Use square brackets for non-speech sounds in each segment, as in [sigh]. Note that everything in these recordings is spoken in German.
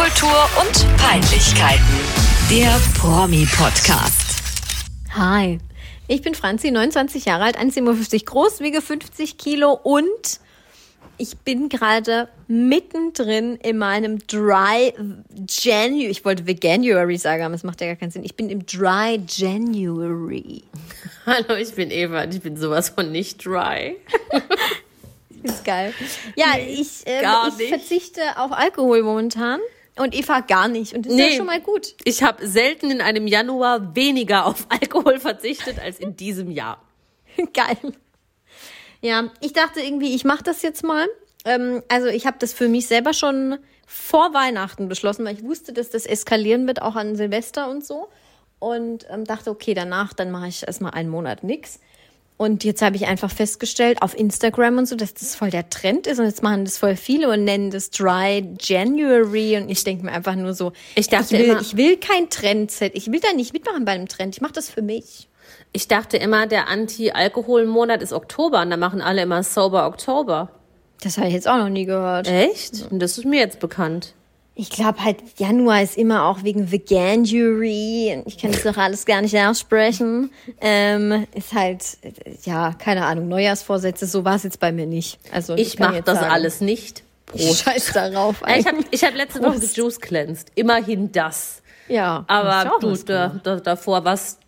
Popkultur und Peinlichkeiten. Der Promi-Podcast. Hi, ich bin Franzi, 29 Jahre alt, 1,57 groß, wiege 50 Kilo und ich bin gerade mittendrin in meinem Dry January. Ich wollte Veganuary sagen, aber es macht ja gar keinen Sinn. Ich bin im Dry January. [laughs] Hallo, ich bin Eva und ich bin sowas von nicht dry. [laughs] Ist geil. Ja, ich, äh, ich verzichte auf Alkohol momentan und Eva gar nicht. Und das ist ja schon mal gut. Ich habe selten in einem Januar weniger auf [laughs] Alkohol verzichtet als in diesem Jahr. [laughs] Geil. Ja, ich dachte irgendwie, ich mache das jetzt mal. Ähm, also ich habe das für mich selber schon vor Weihnachten beschlossen, weil ich wusste, dass das eskalieren wird, auch an Silvester und so. Und ähm, dachte, okay, danach, dann mache ich erstmal einen Monat nix. Und jetzt habe ich einfach festgestellt auf Instagram und so, dass das voll der Trend ist. Und jetzt machen das voll viele und nennen das Dry January. Und ich denke mir einfach nur so, Ich dachte ich will, immer- ich will kein Trendset. Ich will da nicht mitmachen bei einem Trend. Ich mache das für mich. Ich dachte immer, der Anti-Alkohol-Monat ist Oktober und da machen alle immer Sober Oktober. Das habe ich jetzt auch noch nie gehört. Echt? Und das ist mir jetzt bekannt. Ich glaube halt, Januar ist immer auch wegen Veganuary. Ich kann das doch alles gar nicht aussprechen. Ähm, ist halt, äh, ja, keine Ahnung, Neujahrsvorsätze, so war es jetzt bei mir nicht. Also Ich mache das sagen, alles nicht. Prost. Scheiß darauf. Ja, Ich habe ich hab letzte Woche gejuice cleansed. Immerhin das. ja, Aber du, da, da, davor was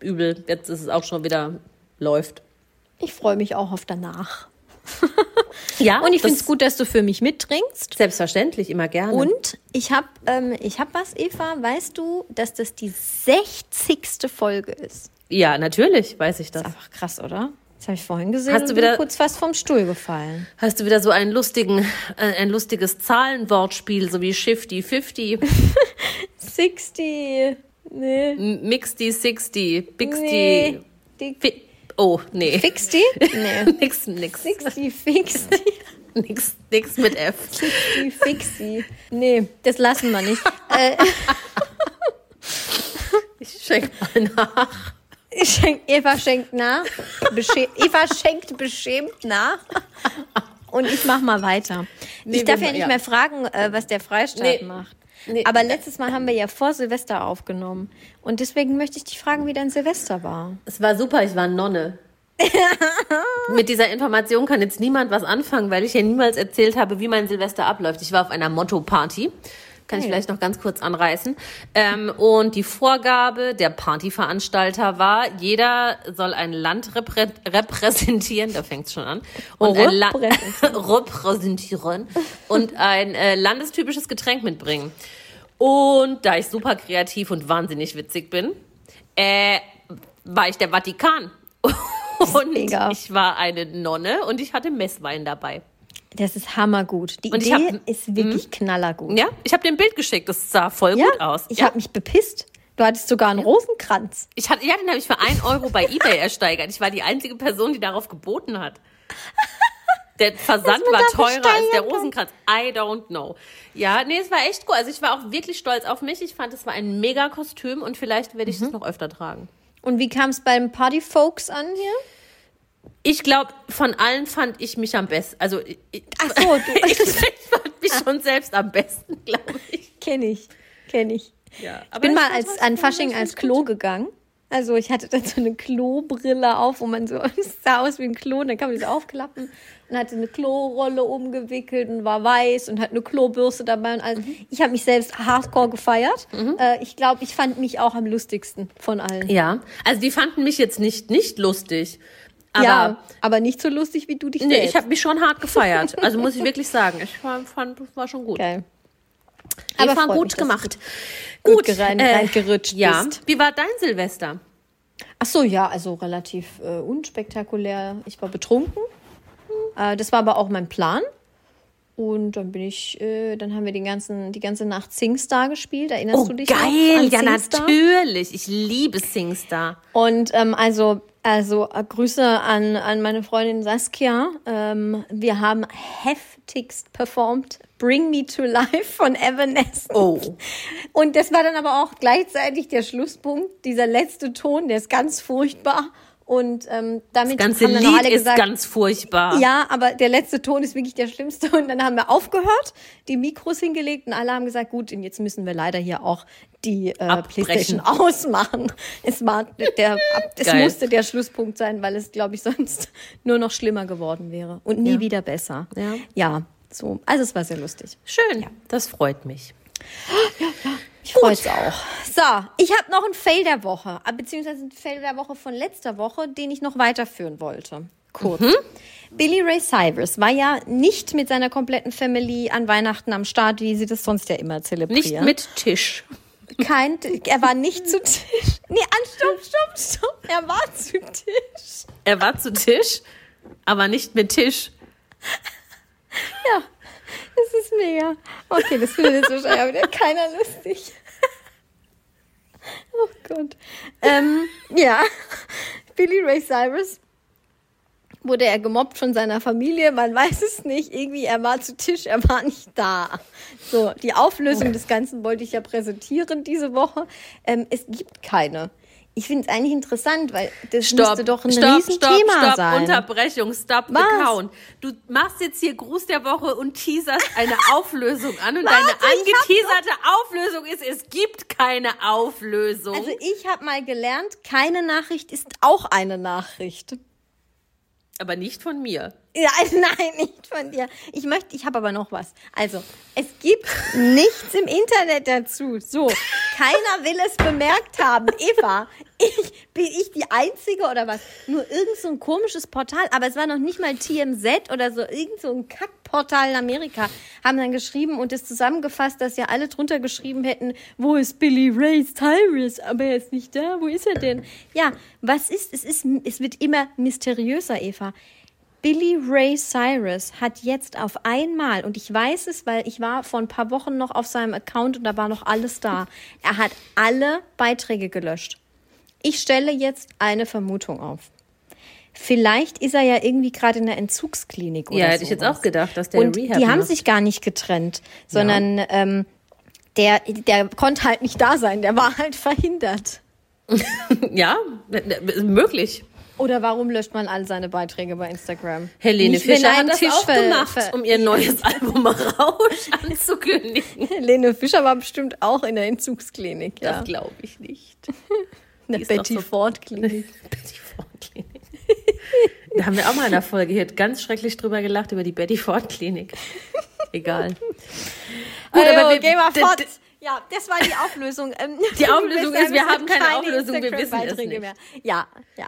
übel. Jetzt ist es auch schon wieder läuft. Ich freue mich auch auf danach. [laughs] Ja, Und ich finde es gut, dass du für mich mittrinkst. Selbstverständlich, immer gerne. Und ich habe ähm, ich hab was, Eva. Weißt du, dass das die 60. Folge ist? Ja, natürlich weiß ich das. Einfach krass, oder? Das habe ich vorhin gesehen Hast du wieder- kurz fast vom Stuhl gefallen. Hast du wieder so einen lustigen, äh, ein lustiges Zahlenwortspiel, so wie Shifty, 50, 60. [laughs] Nee. Mixty, 60, Bixty, Nee. Die Oh, nee. Fixty? Nee. nix, nix. Fixty, Fixty, Nix, nix mit F. die Fixty. Nee, das lassen wir nicht. [laughs] äh, Ich schenk mal nach. ich schenk, Eva schenkt nach. Besche Eva schenkt beschämt nach. Und ich mach mal weiter. Nee, ich darf ja nicht ja. mehr fragen, äh, was der Freistaat Nee. macht. Nee. Aber letztes Mal haben wir ja vor Silvester aufgenommen. Und deswegen möchte ich dich fragen, wie dein Silvester war. Es war super, ich war Nonne. [laughs] Mit dieser Information kann jetzt niemand was anfangen, weil ich ja niemals erzählt habe, wie mein Silvester abläuft. Ich war auf einer Motto-Party. Kann ich Geil. vielleicht noch ganz kurz anreißen. Ähm, und die Vorgabe der Partyveranstalter war, jeder soll ein Land reprä repräsentieren, da fängt's schon an, und ein La [laughs] repräsentieren und ein äh, landestypisches Getränk mitbringen. Und da ich super kreativ und wahnsinnig witzig bin, äh, war ich der Vatikan. [laughs] Und ich war eine Nonne und ich hatte Messwein dabei. Das ist hammergut. Die Und Idee hab- ist wirklich knallergut. Ja, ich habe dir ein Bild geschickt, das sah voll Ja, gut aus. ich ja. habe mich bepisst. Du hattest sogar einen Rosenkranz. Ich hatte, ja, den habe ich für 1 Euro bei Ebay ersteigert. Ich war die einzige Person, die darauf geboten hat. Der Versand war teurer als der. Rosenkranz. I don't know. Ja, nee, es war echt gut. Also ich war auch wirklich stolz auf mich. Ich fand, es war ein mega Kostüm und vielleicht werde ich Mhm. es noch öfter tragen. Und wie kam es beim Party-Folks an hier? Ich glaube, von allen fand ich mich am besten. Also ich, Ach so, du- [laughs] ich, fand mich schon selbst am besten, glaube ich. Kenn ich, kenn ich. Ja, Ich bin mal als, an Fasching als Klo gegangen. Also ich hatte dann so eine Klobrille auf, wo man so, [laughs] sah aus wie ein Klo, und dann kann man das aufklappen und hatte eine Klorolle umgewickelt und war weiß und hatte eine Klobürste dabei und alles. Ich habe mich selbst hardcore gefeiert. Äh, ich glaube, ich fand mich auch am lustigsten von allen. Ja, also die fanden mich jetzt nicht nicht lustig. Aber ja, aber nicht so lustig wie du dich nee, selbst. ich habe mich schon hart gefeiert. Also muss ich wirklich sagen, ich fand, fand das war schon gut. Geil. Aber freut war mich, gut dass gemacht. du gut gerein- äh, reingerutscht ja. bist. Wie war dein Silvester? Ach so, ja, also relativ äh, unspektakulär. Ich war betrunken. Äh, das war aber auch mein Plan. Und dann bin ich, äh, dann haben wir den ganzen, die ganze Nacht SingStar gespielt. Erinnerst Oh, du dich noch geil, an ja SingStar? natürlich. Ich liebe SingStar. Und ähm, also, also äh, Grüße an, an meine Freundin Saskia. Ähm, wir haben heftigst performt. Bring Me to Life von Evanescence. Oh. Und das war dann aber auch gleichzeitig der Schlusspunkt, dieser letzte Ton, der ist ganz furchtbar. Und ähm, damit das ganze haben dann Lied alle gesagt, ist ganz furchtbar. ja, aber der letzte Ton ist wirklich der schlimmste. Und dann haben wir aufgehört, die Mikros hingelegt und alle haben gesagt, gut, und jetzt müssen wir leider hier auch die äh, Abbrechen. Playstation [laughs] ausmachen. Es war der, es Geil. musste der Schlusspunkt sein, weil es, glaube ich, [laughs] sonst nur noch schlimmer geworden wäre und nie Ja. wieder besser. Ja. ja, so. Also es war sehr lustig. Schön, das freut mich. Ich freut's auch. So, ich habe noch einen Fail der Woche, äh, beziehungsweise einen Fail der Woche von letzter Woche, den ich noch weiterführen wollte. Kurz. Mhm. Billy Ray Cyrus war ja nicht mit seiner kompletten Family an Weihnachten am Start, wie sie das sonst ja immer Nicht zelebrieren. mit Tisch. Kein, er war nicht zu Tisch. Nee, an, stopp, stopp, stopp. Er war zu Tisch. Er war zu Tisch, aber nicht mit Tisch. Ja, das ist mega. Okay, das findet jetzt wahrscheinlich wieder keiner lustig. [laughs] Oh Gott. Ähm, ja, Billy Ray Cyrus wurde er gemobbt von seiner Familie, man weiß es nicht. Irgendwie, er war zu Tisch, er war nicht da. So, die Auflösung des Ganzen wollte ich ja präsentieren diese Woche. Ähm, es gibt keine. Ich finde es eigentlich interessant, weil das müsste doch ein stopp, Riesenthema stopp, stopp, sein. Unterbrechung, stop the Was? count. Du machst jetzt hier Gruß der Woche und teaserst eine [laughs] Auflösung an und Warte, deine angeteaserte Auflösung ist, es gibt keine Auflösung. Also ich habe mal gelernt, keine Nachricht ist auch eine Nachricht. aber nicht von mir. Ja, [laughs] nein, nicht von dir. Ich möchte, ich habe aber noch was. Also, es gibt nichts im Internet dazu. So, keiner will es bemerkt haben. Eva, ich, bin ich die Einzige oder was? Nur irgend so ein komisches Portal, aber es war noch nicht mal TMZ oder so, irgend so ein Kackportal in Amerika, haben dann geschrieben und es zusammengefasst, dass ja alle drunter geschrieben hätten, wo ist Billy Ray Cyrus? Aber er ist nicht da, wo ist er denn? Ja, was ist, es ist, es wird immer mysteriöser, Eva. Billy Ray Cyrus hat jetzt auf einmal, und ich weiß es, weil ich war vor ein paar Wochen noch auf seinem Account und da war noch alles da. [laughs] Er hat alle Beiträge gelöscht. Ich stelle jetzt eine Vermutung auf. Vielleicht ist er ja irgendwie gerade in der Entzugsklinik oder Ja, hätte ich jetzt sowas. auch gedacht, dass der Und Rehab die haben macht. sich gar nicht getrennt, sondern ähm, der, der konnte halt nicht da sein, der war halt verhindert. [laughs] Ja, möglich. Oder warum löscht man all seine Beiträge bei Instagram? Helene Nicht, Fischer hat das Tisch auch gemacht, um ihr neues [laughs] Album Rausch anzukündigen. Helene Fischer war bestimmt auch in der Entzugsklinik, ja. Das glaube ich nicht. in der Betty so- Ford Klinik. [laughs] Betty Ford Klinik. Da haben wir auch mal in der Folge hier ganz schrecklich drüber gelacht über die Betty Ford Klinik. Egal. Gut, Also, aber wir, fort. d- Ja, das war die Auflösung. Ähm, Die [laughs] Auflösung ist, wir haben keine Auflösung, wir wissen es nicht. Mehr. Ja, ja.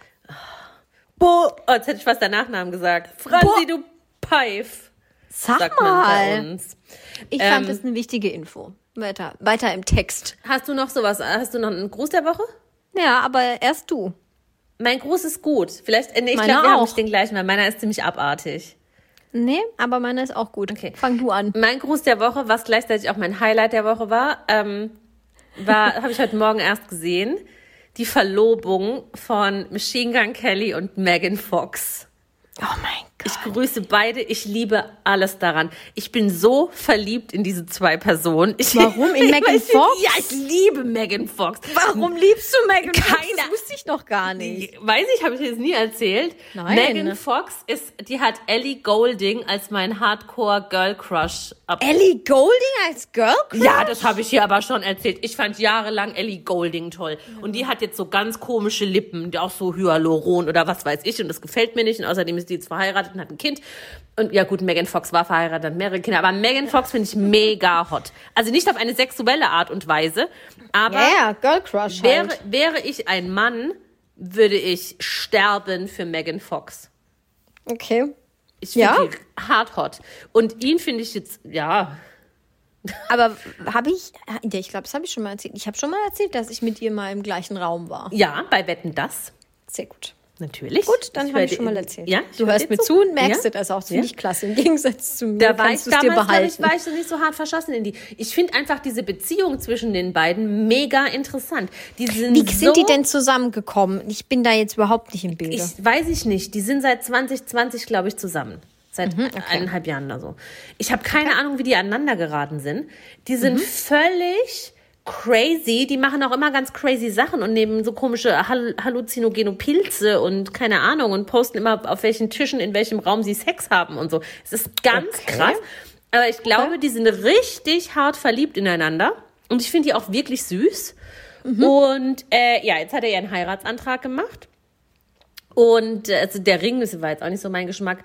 Bo, oh, jetzt hätte ich fast der Nachnamen gesagt. Franzi, du Pfeif, Sag sagt mal. Ich fand Ähm, das eine wichtige Info. Weiter, weiter im Text. Hast du noch sowas? Hast du noch einen Gruß der Woche? Ja, aber erst du. Mein Gruß ist gut. Vielleicht, äh, nee, ich glaube, wir haben auch. nicht den gleichen, weil meiner ist ziemlich abartig. Nee, aber meiner ist auch gut. Okay. Fang du an. Mein Gruß der Woche, was gleichzeitig auch mein Highlight der Woche war, ähm, war [laughs] habe ich heute Morgen erst gesehen, die Verlobung von Machine Gun Kelly und Megan Fox. Oh mein Ich grüße beide. Ich liebe alles daran. Ich bin so verliebt in diese zwei Personen. Ich, Warum? In [laughs] Megan nicht. Fox? Ja, ich liebe Megan Fox. Warum liebst du Megan Fox? Das wusste ich noch gar nicht. Weiß ich, habe ich jetzt nie erzählt. Nein. Megan Fox ist, die hat Ellie Golding als mein Hardcore Girl Crush ab. Ellie Golding als Girl? Ja, das habe ich hier aber schon erzählt. Ich fand jahrelang Ellie Golding toll. Und die hat jetzt so ganz komische Lippen, die auch so Hyaluron oder was weiß ich. Und das gefällt mir nicht. Und außerdem ist die jetzt verheiratet und hat ein Kind. Und ja gut, Megan Fox war verheiratet, hat mehrere Kinder. Aber Megan Fox finde ich mega hot. Also nicht auf eine sexuelle Art und Weise. Aber Ja, ja, Girl Crush wäre, halt. wäre ich ein Mann, würde ich sterben für Megan Fox. Okay. Ich finde Ja? die hart hot. Und ihn finde ich jetzt, ja, Aber habe ich, ja, ich glaube, das habe ich schon mal erzählt. Ich habe schon mal erzählt, dass ich mit ihr mal im gleichen Raum war. ja, bei Wetten das. Sehr gut. Natürlich. Gut, dann habe höre ich schon mal erzählt. Ja, du hörst mir zu. und merkst ja? das auch. Das Ja. klasse. Im Gegensatz zu mir Da war ich du es dir glaube ich, behalten. war ich so nicht so hart verschossen in die. Ich finde einfach diese Beziehung zwischen den beiden mega interessant. Die sind Wie so, sind die denn zusammengekommen? Ich bin da jetzt überhaupt nicht im Bilde. Ich weiß ich nicht. Die sind seit 2020, glaube ich, zusammen. Seit Mhm, eineinhalb Jahren oder so. Ich habe keine Ahnung, wie die aneinander geraten sind. Die Mhm. sind völlig crazy. Die machen auch immer ganz crazy Sachen und nehmen so komische Hall halluzinogene Pilze und keine Ahnung und posten immer auf welchen Tischen, in welchem Raum sie Sex haben und so. Es ist ganz okay. krass. Aber ich glaube, okay. die sind richtig hart verliebt ineinander. Und ich finde die auch wirklich süß. Mhm. Und äh, ja, jetzt hat er ja einen Heiratsantrag gemacht. Und äh, also der Ring, das war jetzt auch nicht so mein Geschmack.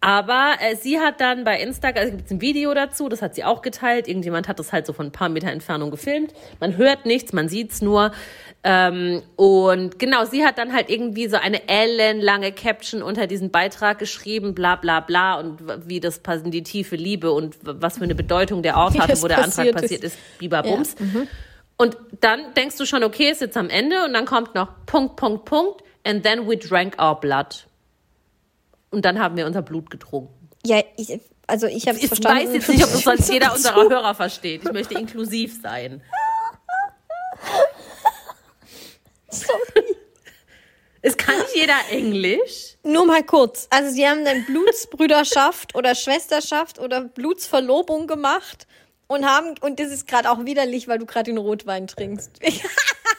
Aber äh, sie hat dann bei Instagram, also gibt es ein Video dazu, das hat sie auch geteilt. Irgendjemand hat das halt so von ein paar Meter Entfernung gefilmt. Man hört nichts, man sieht's nur. Ähm, und genau, sie hat dann halt irgendwie so eine ellenlange Caption unter diesen Beitrag geschrieben, bla bla bla, und wie das die tiefe Liebe und was für eine Bedeutung der Ort hatte, wo der Antrag passiert ist, Bibabums. Ja. Mhm. Und dann denkst du schon, okay, ist jetzt am Ende und dann kommt noch Punkt, Punkt, Punkt, and then we drank our blood. Und dann haben wir unser Blut getrunken. Ja, ich, also ich habe es verstanden. Ich weiß jetzt nicht, ob das sonst [laughs] jeder unserer Hörer versteht. Ich möchte inklusiv sein. Sorry. Es kann nicht jeder Englisch. Nur mal kurz. Also sie haben dann Blutsbrüderschaft oder Schwesterschaft oder Blutsverlobung gemacht und haben und das ist gerade auch widerlich, weil du gerade den Rotwein trinkst. [laughs]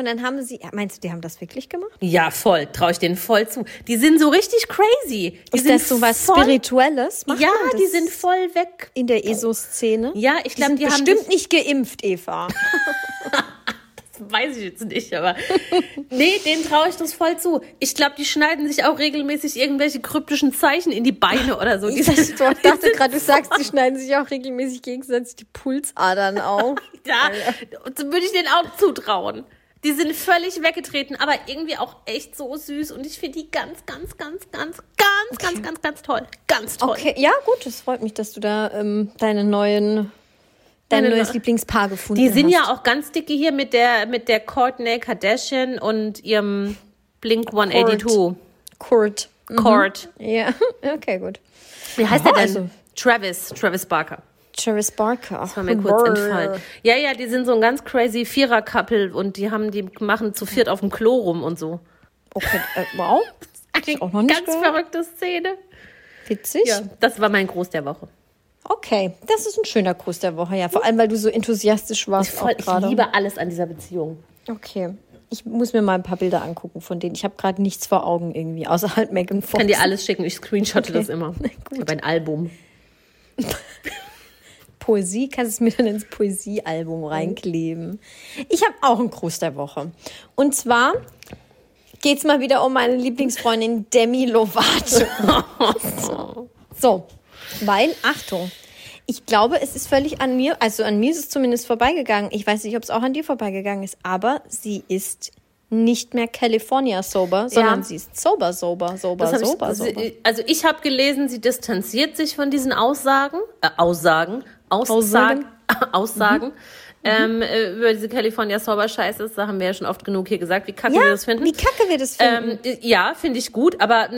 Und dann haben sie, meinst du, die haben das wirklich gemacht? Ja, voll, traue ich denen voll zu. Die sind so richtig crazy. Die ist das so was voll, Spirituelles? Macht ja, die sind voll weg. In der ESO-Szene? Ja, ich glaube, die, die haben bestimmt nicht geimpft, Eva. [laughs] [laughs] das weiß ich jetzt nicht, aber nee, denen traue ich das voll zu. Ich glaube, die schneiden sich auch regelmäßig irgendwelche kryptischen Zeichen in die Beine oder so. Ich dachte gerade, du sagst, die schneiden sich auch regelmäßig gegenseitig die Pulsadern [laughs] auf. ja, würde ich denen auch zutrauen. Die sind völlig weggetreten, aber irgendwie auch echt so süß und ich finde die ganz, ganz, ganz, ganz, ganz, okay. ganz, ganz, ganz toll. Ganz toll. Okay, ja, gut, es freut mich, dass du da ähm, deine neuen dein Deine neues Lieblingspaar gefunden Die sind hast. ja auch ganz dicke hier mit der mit der Courtney Kardashian und ihrem Blink 182. Kurt. Kurt. Mhm. Ja, [laughs] okay, gut. Wie heißt Aha, der denn? Also. Travis, Travis Barker. Travis Barker. Das war mir kurz entfallen. Ja, ja, die sind so ein ganz crazy Vierer-Couple und die haben, die machen zu viert auf dem Klo rum und so. Okay, äh, wow. [laughs] Ist auch noch nicht ganz gehört. verrückte Szene. Witzig. Ja, das war mein Gruß der Woche. Okay, das ist ein schöner Gruß der Woche, ja. Vor allem, weil du so enthusiastisch warst. Voll, ich liebe alles an dieser Beziehung. Okay. Ich muss mir mal ein paar Bilder angucken von denen. Ich habe gerade nichts vor Augen irgendwie, außer halt Megan Fox. Ich kann dir alles schicken, ich screenshotte okay. das immer. Ich habe ein Album. [laughs] Poesie, kannst du es mir dann ins Poesiealbum reinkleben. Ich habe auch einen Gruß der Woche. Und zwar geht es mal wieder um meine Lieblingsfreundin Demi Lovato. [laughs] so, weil, Achtung, ich glaube, es ist völlig an mir, also an mir ist es zumindest vorbeigegangen. Ich weiß nicht, ob es auch an dir vorbeigegangen ist, aber sie ist nicht mehr California sober, sondern ja. sie ist sober, sober, sober, sober, ich, sober. Also ich habe gelesen, sie distanziert sich von diesen Aussagen, äh, Aussagen, Aussagen, Aussagen. [laughs] Mhm. Ähm, äh, über diese California Sober Scheiße, das haben wir ja schon oft genug hier gesagt, wie kacke ja, wir das finden. Wie kacke wir das finden. Ähm, ja, finde ich gut, aber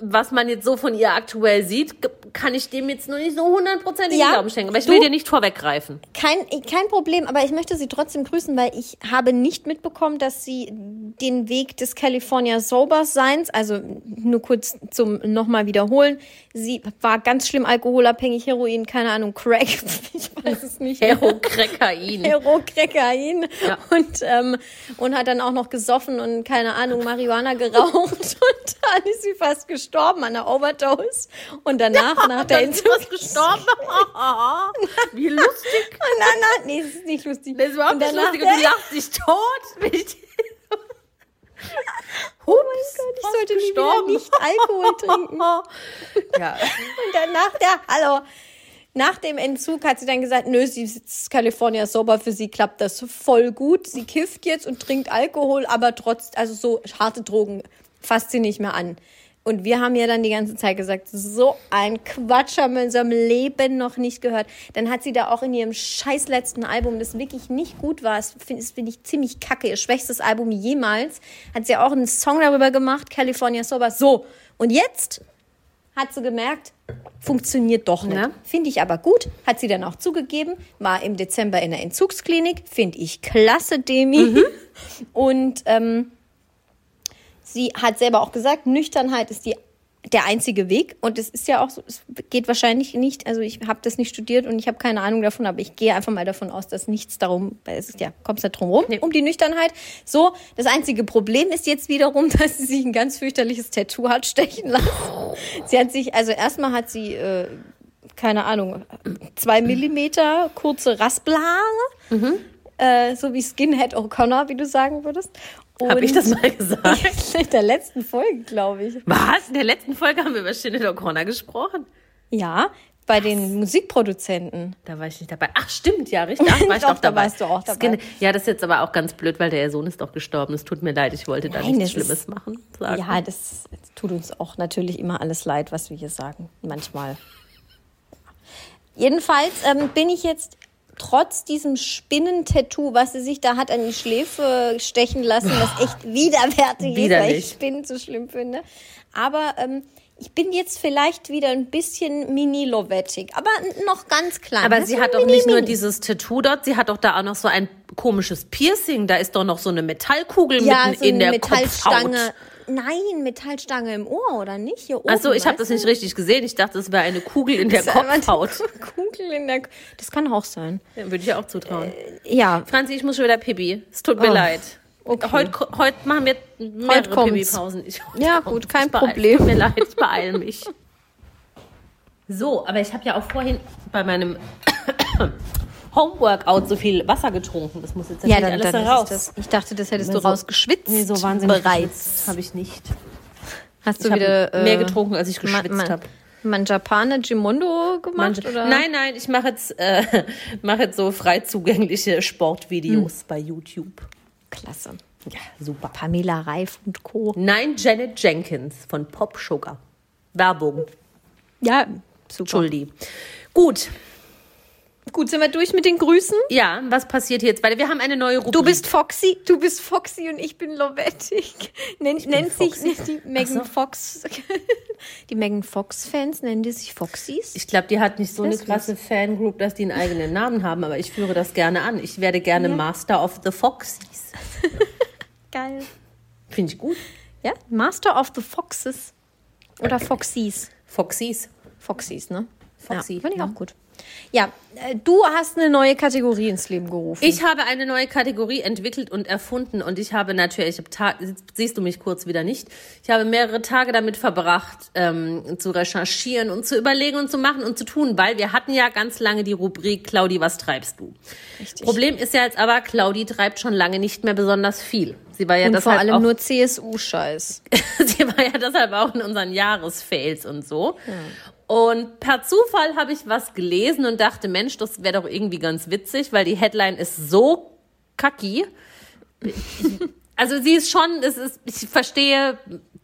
was man jetzt so von ihr aktuell sieht, kann ich dem jetzt noch nicht so hundertprozentig ja, Glauben schenken. Aber ich will dir nicht vorweggreifen. Kein, kein Problem, aber ich möchte sie trotzdem grüßen, weil ich habe nicht mitbekommen, dass sie den Weg des California Sober Seins, also nur kurz zum nochmal wiederholen, sie war ganz schlimm alkoholabhängig, Heroin, keine Ahnung, Crack, [laughs] ich weiß es nicht. Hero-Krekain. Hero-Krekain. Ja. Und, ähm, und hat dann auch noch gesoffen und keine Ahnung, Marihuana geraucht [laughs] und dann ist sie fast gestorben an der Overdose. Und danach nach der Entzug. gestorben. [laughs] Wie lustig. Und danach, nee, es ist nicht lustig. Das ist überhaupt nicht lustig und du lachst dich tot. [laughs] Oh mein Gott, ich sollte wieder nicht Alkohol [laughs] trinken. ja. Und dann nach der, hallo, nach dem Entzug hat sie dann gesagt, nö, sie ist California sober, für sie klappt das voll gut. Sie kifft jetzt und trinkt Alkohol, aber trotz, also so harte Drogen fasst sie nicht mehr an. Und wir haben ja dann die ganze Zeit gesagt, so ein Quatsch haben wir in unserem Leben noch nicht gehört. Dann hat sie da auch in ihrem scheiß letzten Album, das wirklich nicht gut war, das finde find ich ziemlich kacke, ihr schwächstes Album jemals, hat sie auch einen Song darüber gemacht, California Sober. So, und jetzt hat sie gemerkt, funktioniert doch nicht. Finde ich aber gut, hat sie dann auch zugegeben, war im Dezember in der Entzugsklinik, finde ich klasse, Demi. Mhm. [laughs] Und ähm, Sie hat selber auch gesagt, Nüchternheit ist die der einzige Weg. Und es ist ja auch so, es geht wahrscheinlich nicht, also ich habe das nicht studiert und ich habe keine Ahnung davon, aber ich gehe einfach mal davon aus, dass nichts darum, weil es ist ja, kommt nicht drum rum, nee. um die Nüchternheit. So, das einzige Problem ist jetzt wiederum, [laughs] dass sie sich ein ganz fürchterliches Tattoo hat stechen lassen. Sie hat sich, also erstmal hat sie, äh, keine Ahnung, zwei Millimeter kurze Raspelhaare. Mhm. Äh, so wie Skinhead O'Connor, wie du sagen würdest. Habe ich das mal gesagt? [laughs] In der letzten Folge, glaube ich. Was? In der letzten Folge haben wir über Shinnet O'Connor gesprochen? Ja, bei Was? den Musikproduzenten. Da war ich nicht dabei. Ach, stimmt, ja, richtig. Ach, [laughs] war ich doch, doch dabei. Da warst du auch dabei. Ja, das ist jetzt aber auch ganz blöd, weil der Sohn ist doch gestorben. Es tut mir leid, ich wollte Nein, da nichts Schlimmes machen. Sagen. Ja, das, das tut uns auch natürlich immer alles leid, was wir hier sagen. Manchmal. Jedenfalls ähm, bin ich jetzt trotz diesem Spinnentattoo, was sie sich da hat an die Schläfe stechen lassen, was echt widerwärtig ist, weil ich Spinnen so schlimm finde. Aber ähm, ich bin jetzt vielleicht wieder ein bisschen mini-lovettig, aber noch ganz klein. Aber sie hat doch nicht nur dieses Tattoo dort, sie hat doch da auch noch so ein komisches Piercing. Da ist doch noch so eine Metallkugel ja, mitten so in der Metallstange. Kopfhaut. Nein, Metallstange im Ohr oder nicht? Hier oben, Achso, ich habe das nicht richtig gesehen. Ich dachte, es wäre eine Kugel in der [laughs] Kopfhaut. [laughs] Kugel in der Das kann auch sein. Ja, würde ich auch zutrauen. Äh, ja. Franzi, ich muss schon wieder Pipi. Es tut mir oh. leid. Okay. Heute, heute machen wir mehrere Pipi-Pausen. Ja, gut, kein ich Problem. Tut mir leid, ich beeile mich. [laughs] So, aber ich habe ja auch vorhin bei meinem Homeworkout so viel Wasser getrunken. Das muss jetzt ja, dann, alles dann raus. Ich dachte, das hättest du so, rausgeschwitzt. Nee, so wahnsinnig bereits. Habe ich nicht. Hast du ich wieder mehr äh, getrunken, als ich geschwitzt habe? Manjapane Gimondo gemacht? oder? Nein, nein, ich mache jetzt, äh, [laughs] mach jetzt so frei zugängliche Sportvideos hm. bei YouTube. Klasse. Ja, super. Pamela Reif und Co. Nein, Janet Jenkins von Pop Sugar. Werbung. Ja, super. Entschuldi. Gut, Gut, sind wir durch mit den Grüßen? Ja, was passiert jetzt? Weil wir haben eine neue Rubrik. Du bist Foxy, du bist Foxy und ich bin Lovettig. [laughs] Nennt, nennt sich die Megan so. Fox. [laughs] Die Megan Fox-Fans nennen die sich Foxys? Ich glaube, die hat nicht so eine krasse Fangroup, dass die einen eigenen Namen haben, aber ich führe das gerne an. Ich werde gerne ja. Master of the Foxys. [laughs] Geil. Finde ich gut. Ja, Master of the Foxes. Oder Foxys. Foxys. Foxys, ne? Foxy. Ja, Finde ich auch gut. Ja, äh, du hast eine neue Kategorie ins Leben gerufen. Ich habe eine neue Kategorie entwickelt und erfunden und ich habe natürlich, ich habe siehst du mich kurz wieder nicht, ich habe mehrere Tage damit verbracht, ähm, zu recherchieren und zu überlegen und zu machen und zu tun, weil wir hatten ja ganz lange die Rubrik Claudi, was treibst du? Richtig. Problem ist ja jetzt aber, Claudi treibt schon lange nicht mehr besonders viel. Sie war ja und vor allem auch, nur [laughs] CSU-Scheiß. sie war ja deshalb auch in unseren Jahresfails und so. Ja. Und per Zufall habe ich was gelesen und dachte, Mensch, das wäre doch irgendwie ganz witzig, weil die Headline ist so kacki. Also sie ist schon, es ist, ich verstehe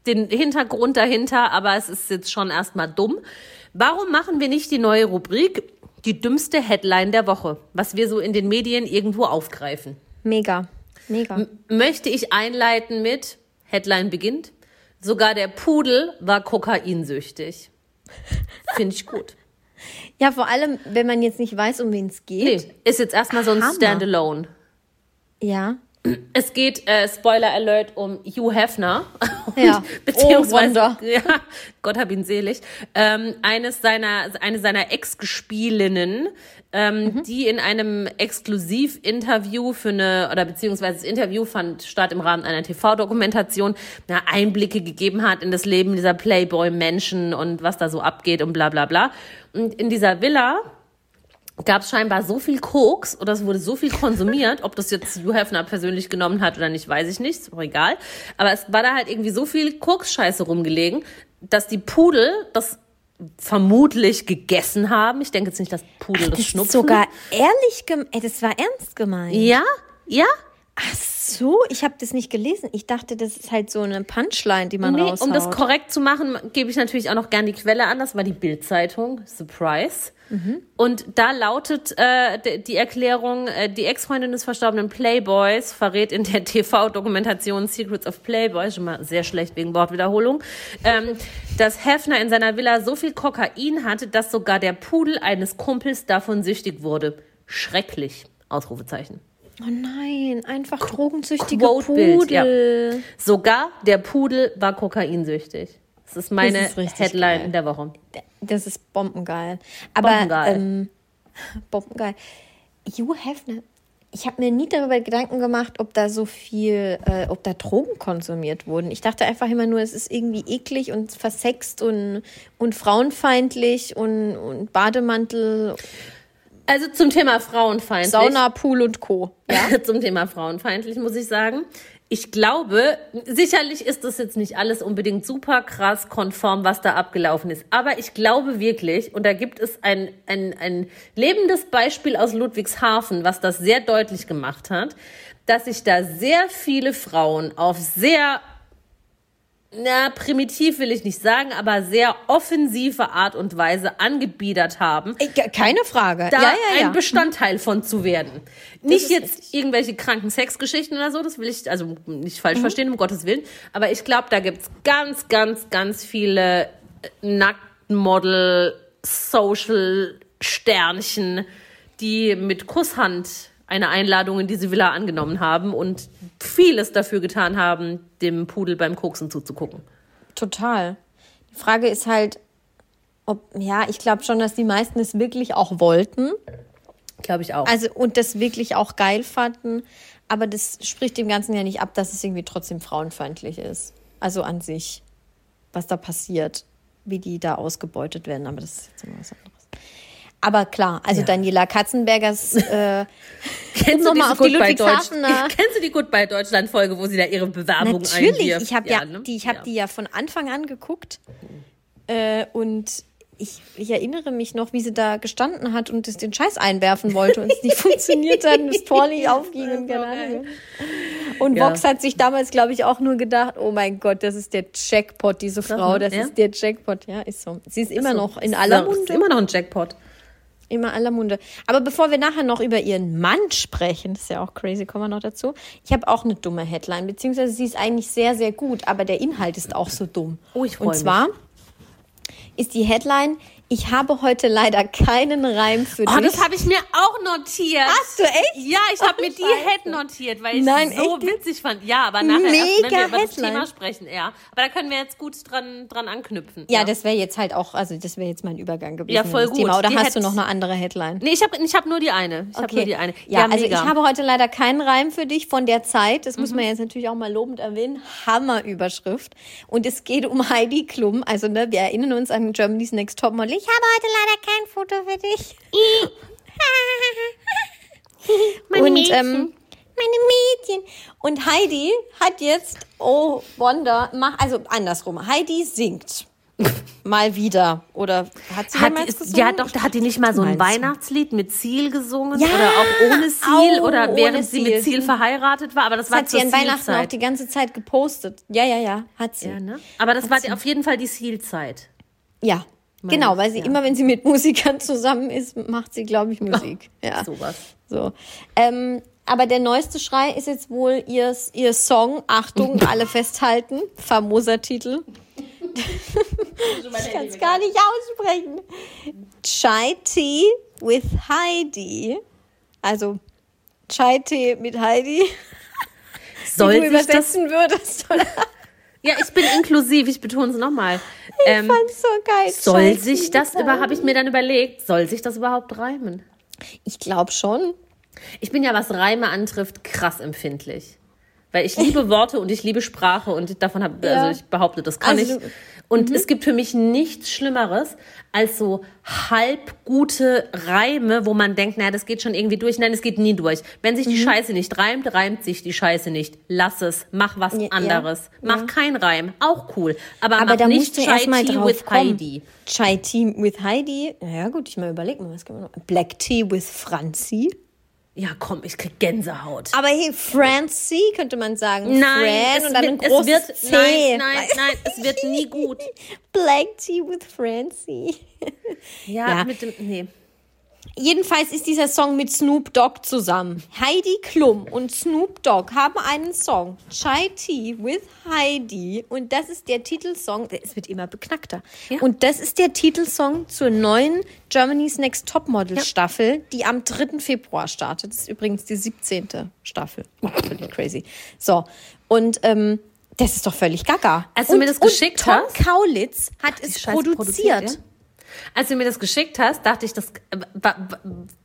den Hintergrund dahinter, aber es ist jetzt schon erstmal dumm. Warum machen wir nicht die neue Rubrik, die dümmste Headline der Woche, was wir so in den Medien irgendwo aufgreifen? Mega, mega. M möchte ich einleiten mit, Headline beginnt, sogar der Pudel war kokainsüchtig. Finde ich gut. Ja, vor allem, wenn man jetzt nicht weiß, um wen es geht. Nee, ist jetzt erstmal so ein Hammer. Standalone. Ja. Es geht, äh, Spoiler Alert, um Hugh Hefner. [laughs] Ja. Beziehungsweise, oh, [laughs] ja, Gott hab ihn selig. Ähm, eines seiner, eine seiner Ex-Gespielinnen, ähm, mhm. die in einem Exklusivinterview für eine, oder beziehungsweise das Interview fand statt im Rahmen einer TV-Dokumentation, Einblicke gegeben hat in das Leben dieser Playboy-Menschen und was da so abgeht und bla bla bla. Und in dieser Villa gab es scheinbar so viel Koks oder es wurde so viel konsumiert, ob das jetzt Hugh Hefner persönlich genommen hat oder nicht, weiß ich nicht, ist auch egal. Aber es war da halt irgendwie so viel Koks-Scheiße rumgelegen, dass die Pudel das vermutlich gegessen haben. Ich denke jetzt nicht, dass Pudel Ach, das, das schnupfen. sogar ehrlich gemeint. Das war ernst gemeint. Ja, ja. Ach so, ich habe das nicht gelesen. Ich dachte, das ist halt so eine Punchline, die man nee, raushaut. Um das korrekt zu machen, gebe ich natürlich auch noch gern die Quelle an. Das war die Bildzeitung. Surprise. Mhm. Und da lautet äh, die Erklärung, äh, die Ex-Freundin des verstorbenen Playboys verrät in der [laughs] TV-Dokumentation Secrets of Playboy, schon mal sehr schlecht wegen Wortwiederholung, ähm, [laughs] dass Hefner in seiner Villa so viel Kokain hatte, dass sogar der Pudel eines Kumpels davon süchtig wurde. Schrecklich. Ausrufezeichen. Oh nein, einfach drogensüchtige Pudel. Ja. Sogar der Pudel war kokainsüchtig. Das ist meine das ist Headline geil. der Woche. Das ist bombengeil. Aber bombengeil. Ähm, [laughs] bombengeil. Hugh Hefner, ich habe mir nie darüber Gedanken gemacht, ob da so viel, äh, ob da Drogen konsumiert wurden. Ich dachte einfach immer nur, es ist irgendwie eklig und versext und, und frauenfeindlich und, und Bademantel. Also zum Thema frauenfeindlich. Sauna, Pool und Co. Ja? [laughs] zum Thema frauenfeindlich muss ich sagen ich glaube, sicherlich ist das jetzt nicht alles unbedingt super krass konform, was da abgelaufen ist. Aber ich glaube wirklich, und da gibt es ein, ein, ein lebendes Beispiel aus Ludwigshafen, was das sehr deutlich gemacht hat, dass sich da sehr viele Frauen auf sehr na, primitiv will ich nicht sagen, aber sehr offensive Art und Weise angebiedert haben. Keine Frage. Da ja, ja, ja. ein Bestandteil von zu werden. Das nicht jetzt richtig. irgendwelche kranken Sexgeschichten oder so, das will ich also nicht falsch mhm. verstehen, um Gottes Willen. Aber ich glaube, da gibt's ganz, ganz, ganz viele äh, Nacktmodel, Social Sternchen, die mit Kusshand eine Einladung in diese Villa angenommen haben und vieles dafür getan haben, dem Pudel beim Koksen zuzugucken. Total. Die Frage ist halt, ob, ja, ich glaube schon, dass die meisten es wirklich auch wollten. Glaube ich auch. Also, und das wirklich auch geil fanden. Aber das spricht dem Ganzen ja nicht ab, dass es irgendwie trotzdem frauenfeindlich ist. Also an sich, was da passiert, wie die da ausgebeutet werden. Aber das ist jetzt immer was anderes. Aber klar, also ja. Daniela Katzenbergers. [laughs] Äh, kennst, du mal auf die Ludwigshafener. [laughs] kennst du die Goodbye Deutschland Folge, wo sie da ihre Bewerbung Natürlich, einwirft? ich habe ja, ja ne? die, ich ja. die ja von Anfang an geguckt. Äh, und ich, ich, erinnere mich noch, wie sie da gestanden hat und den Scheiß einwerfen wollte und es nicht [laughs] funktioniert hat und das Tor nicht aufging und keine Ahnung. Und ja. Vox hat sich damals, glaube ich, auch nur gedacht, oh mein Gott, das ist der Jackpot, diese Frau, das ja? ist der Jackpot. Ja, ist so. Sie ist immer ist so. noch in aller Munde. Ist immer noch ein Jackpot. Immer aller Munde. Aber bevor wir nachher noch über ihren Mann sprechen, das ist ja auch crazy, kommen wir noch dazu. Ich habe auch eine dumme Headline, beziehungsweise sie ist eigentlich sehr, sehr gut, aber der Inhalt ist auch so dumm. Oh, ich freue mich. Und zwar ist die Headline, ich habe heute leider keinen Reim für oh, dich. Oh, das habe ich mir auch notiert. Hast du echt? Ja, ich habe mir die Head notiert, weil ich Nein, es so echt? witzig fand. Ja, aber nachher, Mega erst, wenn wir über das Thema sprechen, ja. Aber da können wir jetzt gut dran, dran anknüpfen. Ja, ja. das wäre jetzt halt auch, also das wäre jetzt mein Übergang gewesen. Ja, voll gut. Thema. Oder die hast du noch eine andere Headline? Nee, ich habe ich hab nur die eine. Ich okay. habe nur die eine. Ja, ja also ich habe heute leider keinen Reim für dich von der Zeit. Das mhm. muss man jetzt natürlich auch mal lobend erwähnen. Hammerüberschrift. Und es geht um Heidi Klum. Also, ne, wir erinnern uns an Germany's Next Topmodel. Ich habe heute leider kein Foto für dich. [laughs] meine und, Mädchen. Ähm, meine Mädchen. Und Heidi hat jetzt, oh Wonder, mach, also andersrum. Heidi singt. mal wieder. Oder hat sie hat, gesungen? Ja, doch, da hat die nicht mal so ein Weihnachtslied mit Ziel gesungen ja, oder auch ohne Ziel auch oder während sie mit Ziel verheiratet war. Aber das, das war hat sie an Weihnachten auch die ganze Zeit gepostet. Ja, ja, ja, hat sie. Ja, ne? Aber das hat war sie. auf jeden Fall die Zielzeit. Ja, genau, weil sie ja. immer, wenn sie mit [laughs] Musikern zusammen ist, macht sie, glaube ich, Musik. [laughs] Oh, ja. Sowas. So. Ähm, aber der neueste Schrei ist jetzt wohl ihr, ihr Song, Achtung, [laughs] alle festhalten, famoser Titel. ich kann es gar nicht aussprechen. Chai Tea with Heidi. Also Chai Tea mit Heidi. Soll du übersetzen das, würdest, oder? Ja, ich bin inklusiv, ich betone es nochmal. Ich ähm, fand's so geil. Soll Scheiße, sich das über, habe ich mir dann überlegt, soll sich das überhaupt reimen? Ich glaube schon. Ich bin ja, was Reime antrifft, krass empfindlich. Weil ich liebe Worte und ich liebe Sprache und davon habe, ja. also ich behaupte, das kann also, ich. Und mhm. es gibt für mich nichts Schlimmeres als so halb gute Reime, wo man denkt, naja, das geht schon irgendwie durch. Nein, es geht nie durch. Wenn sich die mhm. Scheiße nicht reimt, reimt sich die Scheiße nicht. Lass es, mach was ja, anderes. Ja. Mach ja. kein Reim, auch cool. Aber, Aber mach nicht Chai Tea with kommen. Heidi. Chai Tea with Heidi? Ja gut, ich mal überlege mal, was können wir noch? Black Tea with Franzi? Ja, komm, ich krieg Gänsehaut. Aber hey, Francie könnte man sagen. Nein, Fran und dann wird, ein großes es wird, C. Nein, nein, nein, es wird nie gut. [laughs] Black Tea with Francie. Ja, ja, mit dem, nee. Jedenfalls ist dieser Song mit Snoop Dogg zusammen. Heidi Klum und Snoop Dogg haben einen Song, Chai Tea with Heidi. Und das ist der Titelsong, es wird immer beknackter. Ja. Und das ist der Titelsong zur neuen Germany's Next Topmodel Staffel, die am 3. Februar startet. Das ist übrigens die 17. Staffel. Völlig crazy. So. Und ähm, Das ist doch völlig gaga. Als du mir das geschickt und Tom hast- Kaulitz hat es Scheiße produziert. ja? Als du mir das geschickt hast, dachte ich, das äh,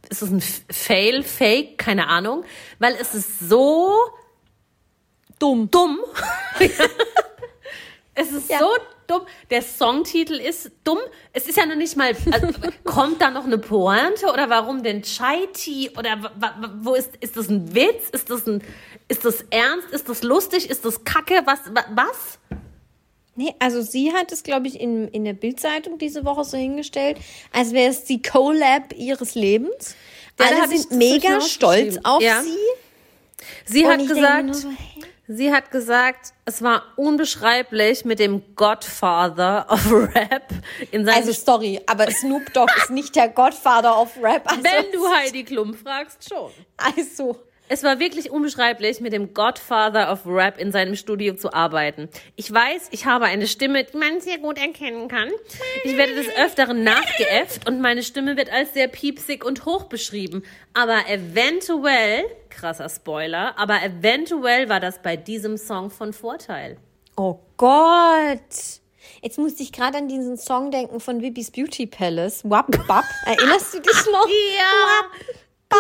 ist das ein Fail, Fake, keine Ahnung, weil es ist so Dumm. dumm. [laughs] es ist Ja. so dumm. Der Songtitel ist dumm. Es ist ja noch nicht mal, also, [laughs] kommt da noch eine Pointe oder warum denn Chai Tea oder wo ist, ist das ein Witz? Ist das ein, ist das ernst? Ist das lustig? Ist das Kacke? Was, wa- was? Nee, also sie hat es, glaube ich, in, in der Bildzeitung diese Woche so hingestellt, als wäre es die Collab ihres Lebens. Ja, Alle sind mega stolz auf Ja. sie. Sie Und hat gesagt, so, hä? sie hat gesagt, es war unbeschreiblich mit dem Godfather of Rap in seinem Also sorry, aber Snoop Dogg ist nicht der Godfather of Rap. Also, Wenn du Heidi Klum fragst, schon. Also, Es war wirklich unbeschreiblich, mit dem Godfather of Rap in seinem Studio zu arbeiten. Ich weiß, ich habe eine Stimme, die man sehr gut erkennen kann. Ich werde des Öfteren nachgeäfft und meine Stimme wird als sehr piepsig und hoch beschrieben. Aber eventuell, krasser Spoiler, aber eventuell war das bei diesem Song von Vorteil. oh Gott. Jetzt musste ich gerade an diesen Song denken von Vippy's Beauty Palace. Wap, wap. Erinnerst du dich noch? Ja! Baby's Da,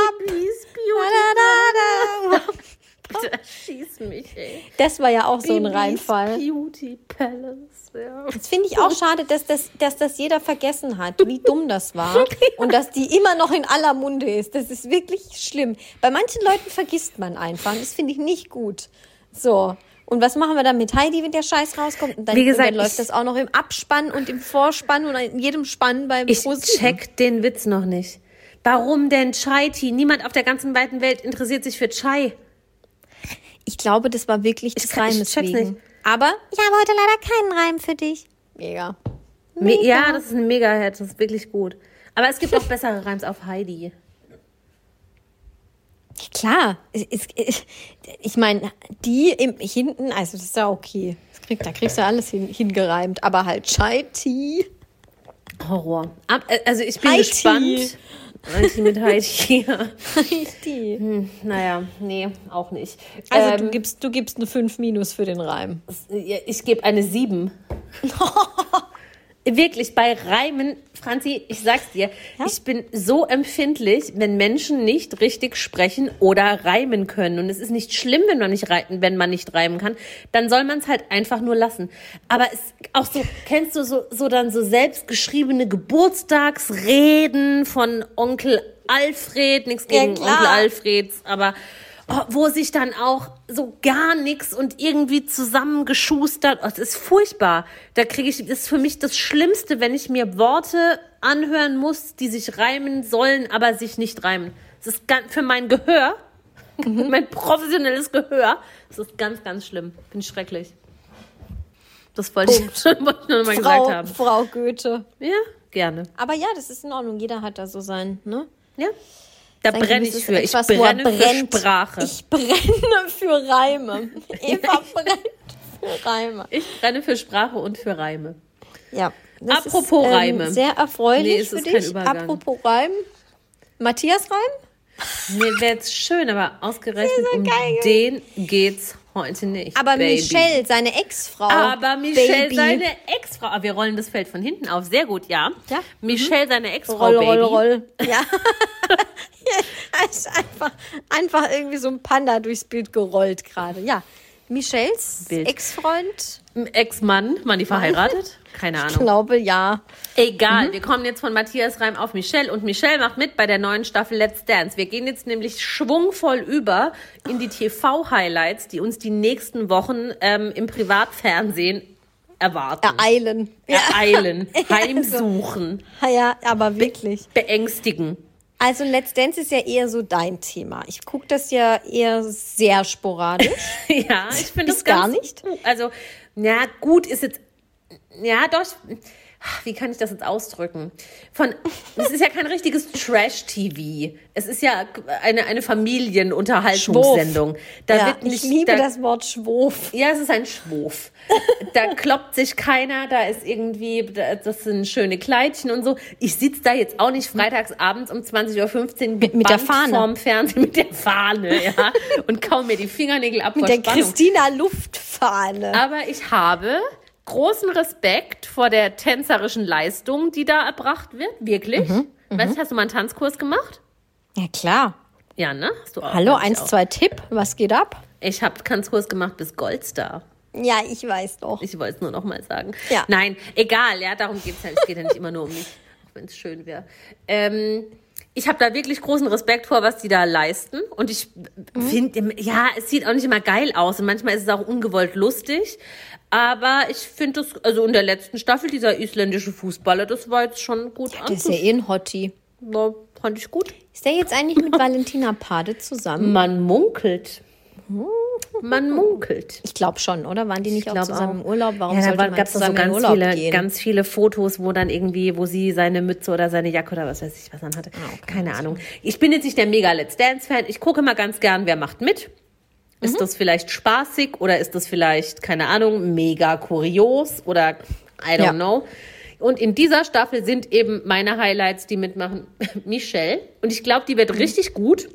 da. Bitte schieß mich, ey. Das war ja auch so ein Bibis Reinfall. Beauty Palace, ja. Das finde ich auch schade, dass das, dass das jeder vergessen hat, wie dumm das war. [laughs] Und dass die immer noch in aller Munde ist. Das ist wirklich schlimm. Bei manchen Leuten vergisst man einfach. Das finde ich nicht gut. So. Und was machen wir dann mit Heidi, wenn der Scheiß rauskommt? Und dann, Wie gesagt, und dann läuft das auch noch im Abspann und im Vorspann und in jedem Spann beim Ich ProSieben. check den Witz noch nicht. Warum denn Chai Tea? Niemand auf der ganzen weiten Welt interessiert sich für Chai. Ich glaube, das war wirklich des kann- ich Reimes wegen. nicht. Aber ich habe heute leider keinen Reim für dich. Mega. Me ja, das ist ein Mega-Hit, das ist wirklich gut. Aber es gibt auch bessere Reims auf Heidi. Klar, ich meine, die im, hinten, also das ist ja okay. Das krieg, da kriegst du alles hin, hingereimt, aber halt Chai Tea. Horror. Äh, also ich bin gespannt. Heidi mit Heidi. [laughs] ja. Tea. Hm, naja, nee, auch nicht. Also du Ähm, gibst, du gibst eine 5 Minus für den Reim. Ich gebe eine 7. [laughs] Wirklich, bei Reimen, Franzi, ich sag's dir, ich bin so empfindlich, wenn Menschen nicht richtig sprechen oder reimen können. Und es ist nicht schlimm, wenn man nicht, rei- wenn man nicht reimen kann. Dann soll man es halt einfach nur lassen. Aber es auch so, kennst du so, so dann so selbstgeschriebene Geburtstagsreden von Onkel Alfred, nichts Ja, gegen klar. Onkel Alfreds, aber wo sich dann auch so gar nichts und irgendwie zusammengeschustert, oh, das ist furchtbar. Da kriege ich, das ist für mich das Schlimmste, wenn ich mir Worte anhören muss, die sich reimen sollen, aber sich nicht reimen. Das ist ganz, für mein Gehör, [laughs] mein professionelles Gehör, das ist ganz, ganz schlimm. Bin schrecklich. Das wollte ich, [laughs] wollte ich nur mal Frau, gesagt haben. Frau Goethe. Ja, gerne. Aber ja, das ist in Ordnung. Jeder hat da so sein, ne? Ja. Da brenne ich für. Ich etwas, brenne für Sprache. Ich brenne für Reime. [laughs] Eva brennt für Reime. Ich brenne für Sprache und für Reime. Ja. das Apropos ist, ähm, Reime. Sehr erfreulich Nee, es für dich. Apropos Reim. Matthias Reim? Mir wäre es schön, aber ausgerechnet um den geht's heute nicht. Aber Baby. Michelle, seine Ex-Frau. Aber Michelle, Baby. seine Ex-Frau. Ah, Wir rollen das Feld von hinten auf. Sehr gut, ja. Ja. Michelle, seine Ex-Frau, Roll, roll, roll. [laughs] Ja. [laughs] ja ist einfach, einfach irgendwie so ein Panda durchs Bild gerollt gerade. Ja. Michelles Bild. Ex-Freund? Ex-Mann, waren die verheiratet? Keine Ich Ahnung. glaube, ja. Egal, Mhm. wir kommen jetzt von Matthias Reim auf Michelle und Michelle macht mit bei der neuen Staffel Let's Dance. Wir gehen jetzt nämlich schwungvoll über in die TV-Highlights, die uns die nächsten Wochen ähm, im Privatfernsehen erwarten. Ereilen. Ja. Ereilen, [laughs] heimsuchen, ja, aber wirklich. beängstigen. Also Let's Dance ist ja eher so dein Thema. Ich gucke das ja eher sehr sporadisch. [laughs] Ja, ich finde das ganz gar nicht? Also, ja, gut ist jetzt, ja, doch. Wie kann ich das jetzt ausdrücken? Von, es ist ja kein richtiges Trash-TV. Es ist ja eine, eine Familienunterhaltungssendung. Da ja, wird nicht, ich liebe da, das Wort Schwof. Ja, es ist ein Schwof. da kloppt sich keiner, da ist irgendwie, das sind schöne Kleidchen und so. Ich sitze da jetzt auch nicht freitags abends um 20.15 Uhr mit, mit der Fahne vorm Fernsehen mit der Fahne, ja, und kaum mir die Fingernägel ab Mit der Christina Luftfahne. Aber ich habe großen Respekt vor der tänzerischen Leistung, die da erbracht wird, wirklich. Mhm, mhm. weißt du, hast du mal einen Tanzkurs gemacht? Ja, klar. Ja, ne? Hallo, eins, zwei Tipp, was geht ab? Ich habe Tanzkurs gemacht bis Goldstar. Ja, ich weiß doch. Ich wollte es nur noch mal sagen. Ja. Nein, egal, ja, darum geht es halt. Es geht ja nicht immer nur um mich, auch wenn es schön wäre. Ähm, ich habe da wirklich großen Respekt vor, was die da leisten. Und ich mhm. finde, ja, es sieht auch nicht immer geil aus und manchmal ist es auch ungewollt lustig. Aber ich finde das, also in der letzten Staffel, dieser isländische Fußballer, das war jetzt schon gut ja, Der ist ja eh ein Hottie. Ja, fand ich gut. Ist der jetzt eigentlich mit Valentina Pade zusammen? Man munkelt. Man munkelt. Ich glaube schon, oder? Waren die nicht auch zusammen auch. im Urlaub? Warum ja, man gab's zusammen so ganz Urlaub viele, gehen? ganz viele Fotos, wo dann irgendwie, wo sie seine Mütze oder seine Jacke oder was weiß ich was anhatte. Ah, okay. Keine Ahnung. Ich bin jetzt nicht der mega Let's Dance Fan. Ich gucke mal ganz gern, wer macht mit. Ist mhm. das vielleicht spaßig oder ist das vielleicht, keine Ahnung, mega kurios oder I don't ja. know. Und in dieser Staffel sind eben meine Highlights, die mitmachen, [laughs] Michelle. Und ich glaube, die wird mhm. richtig gut.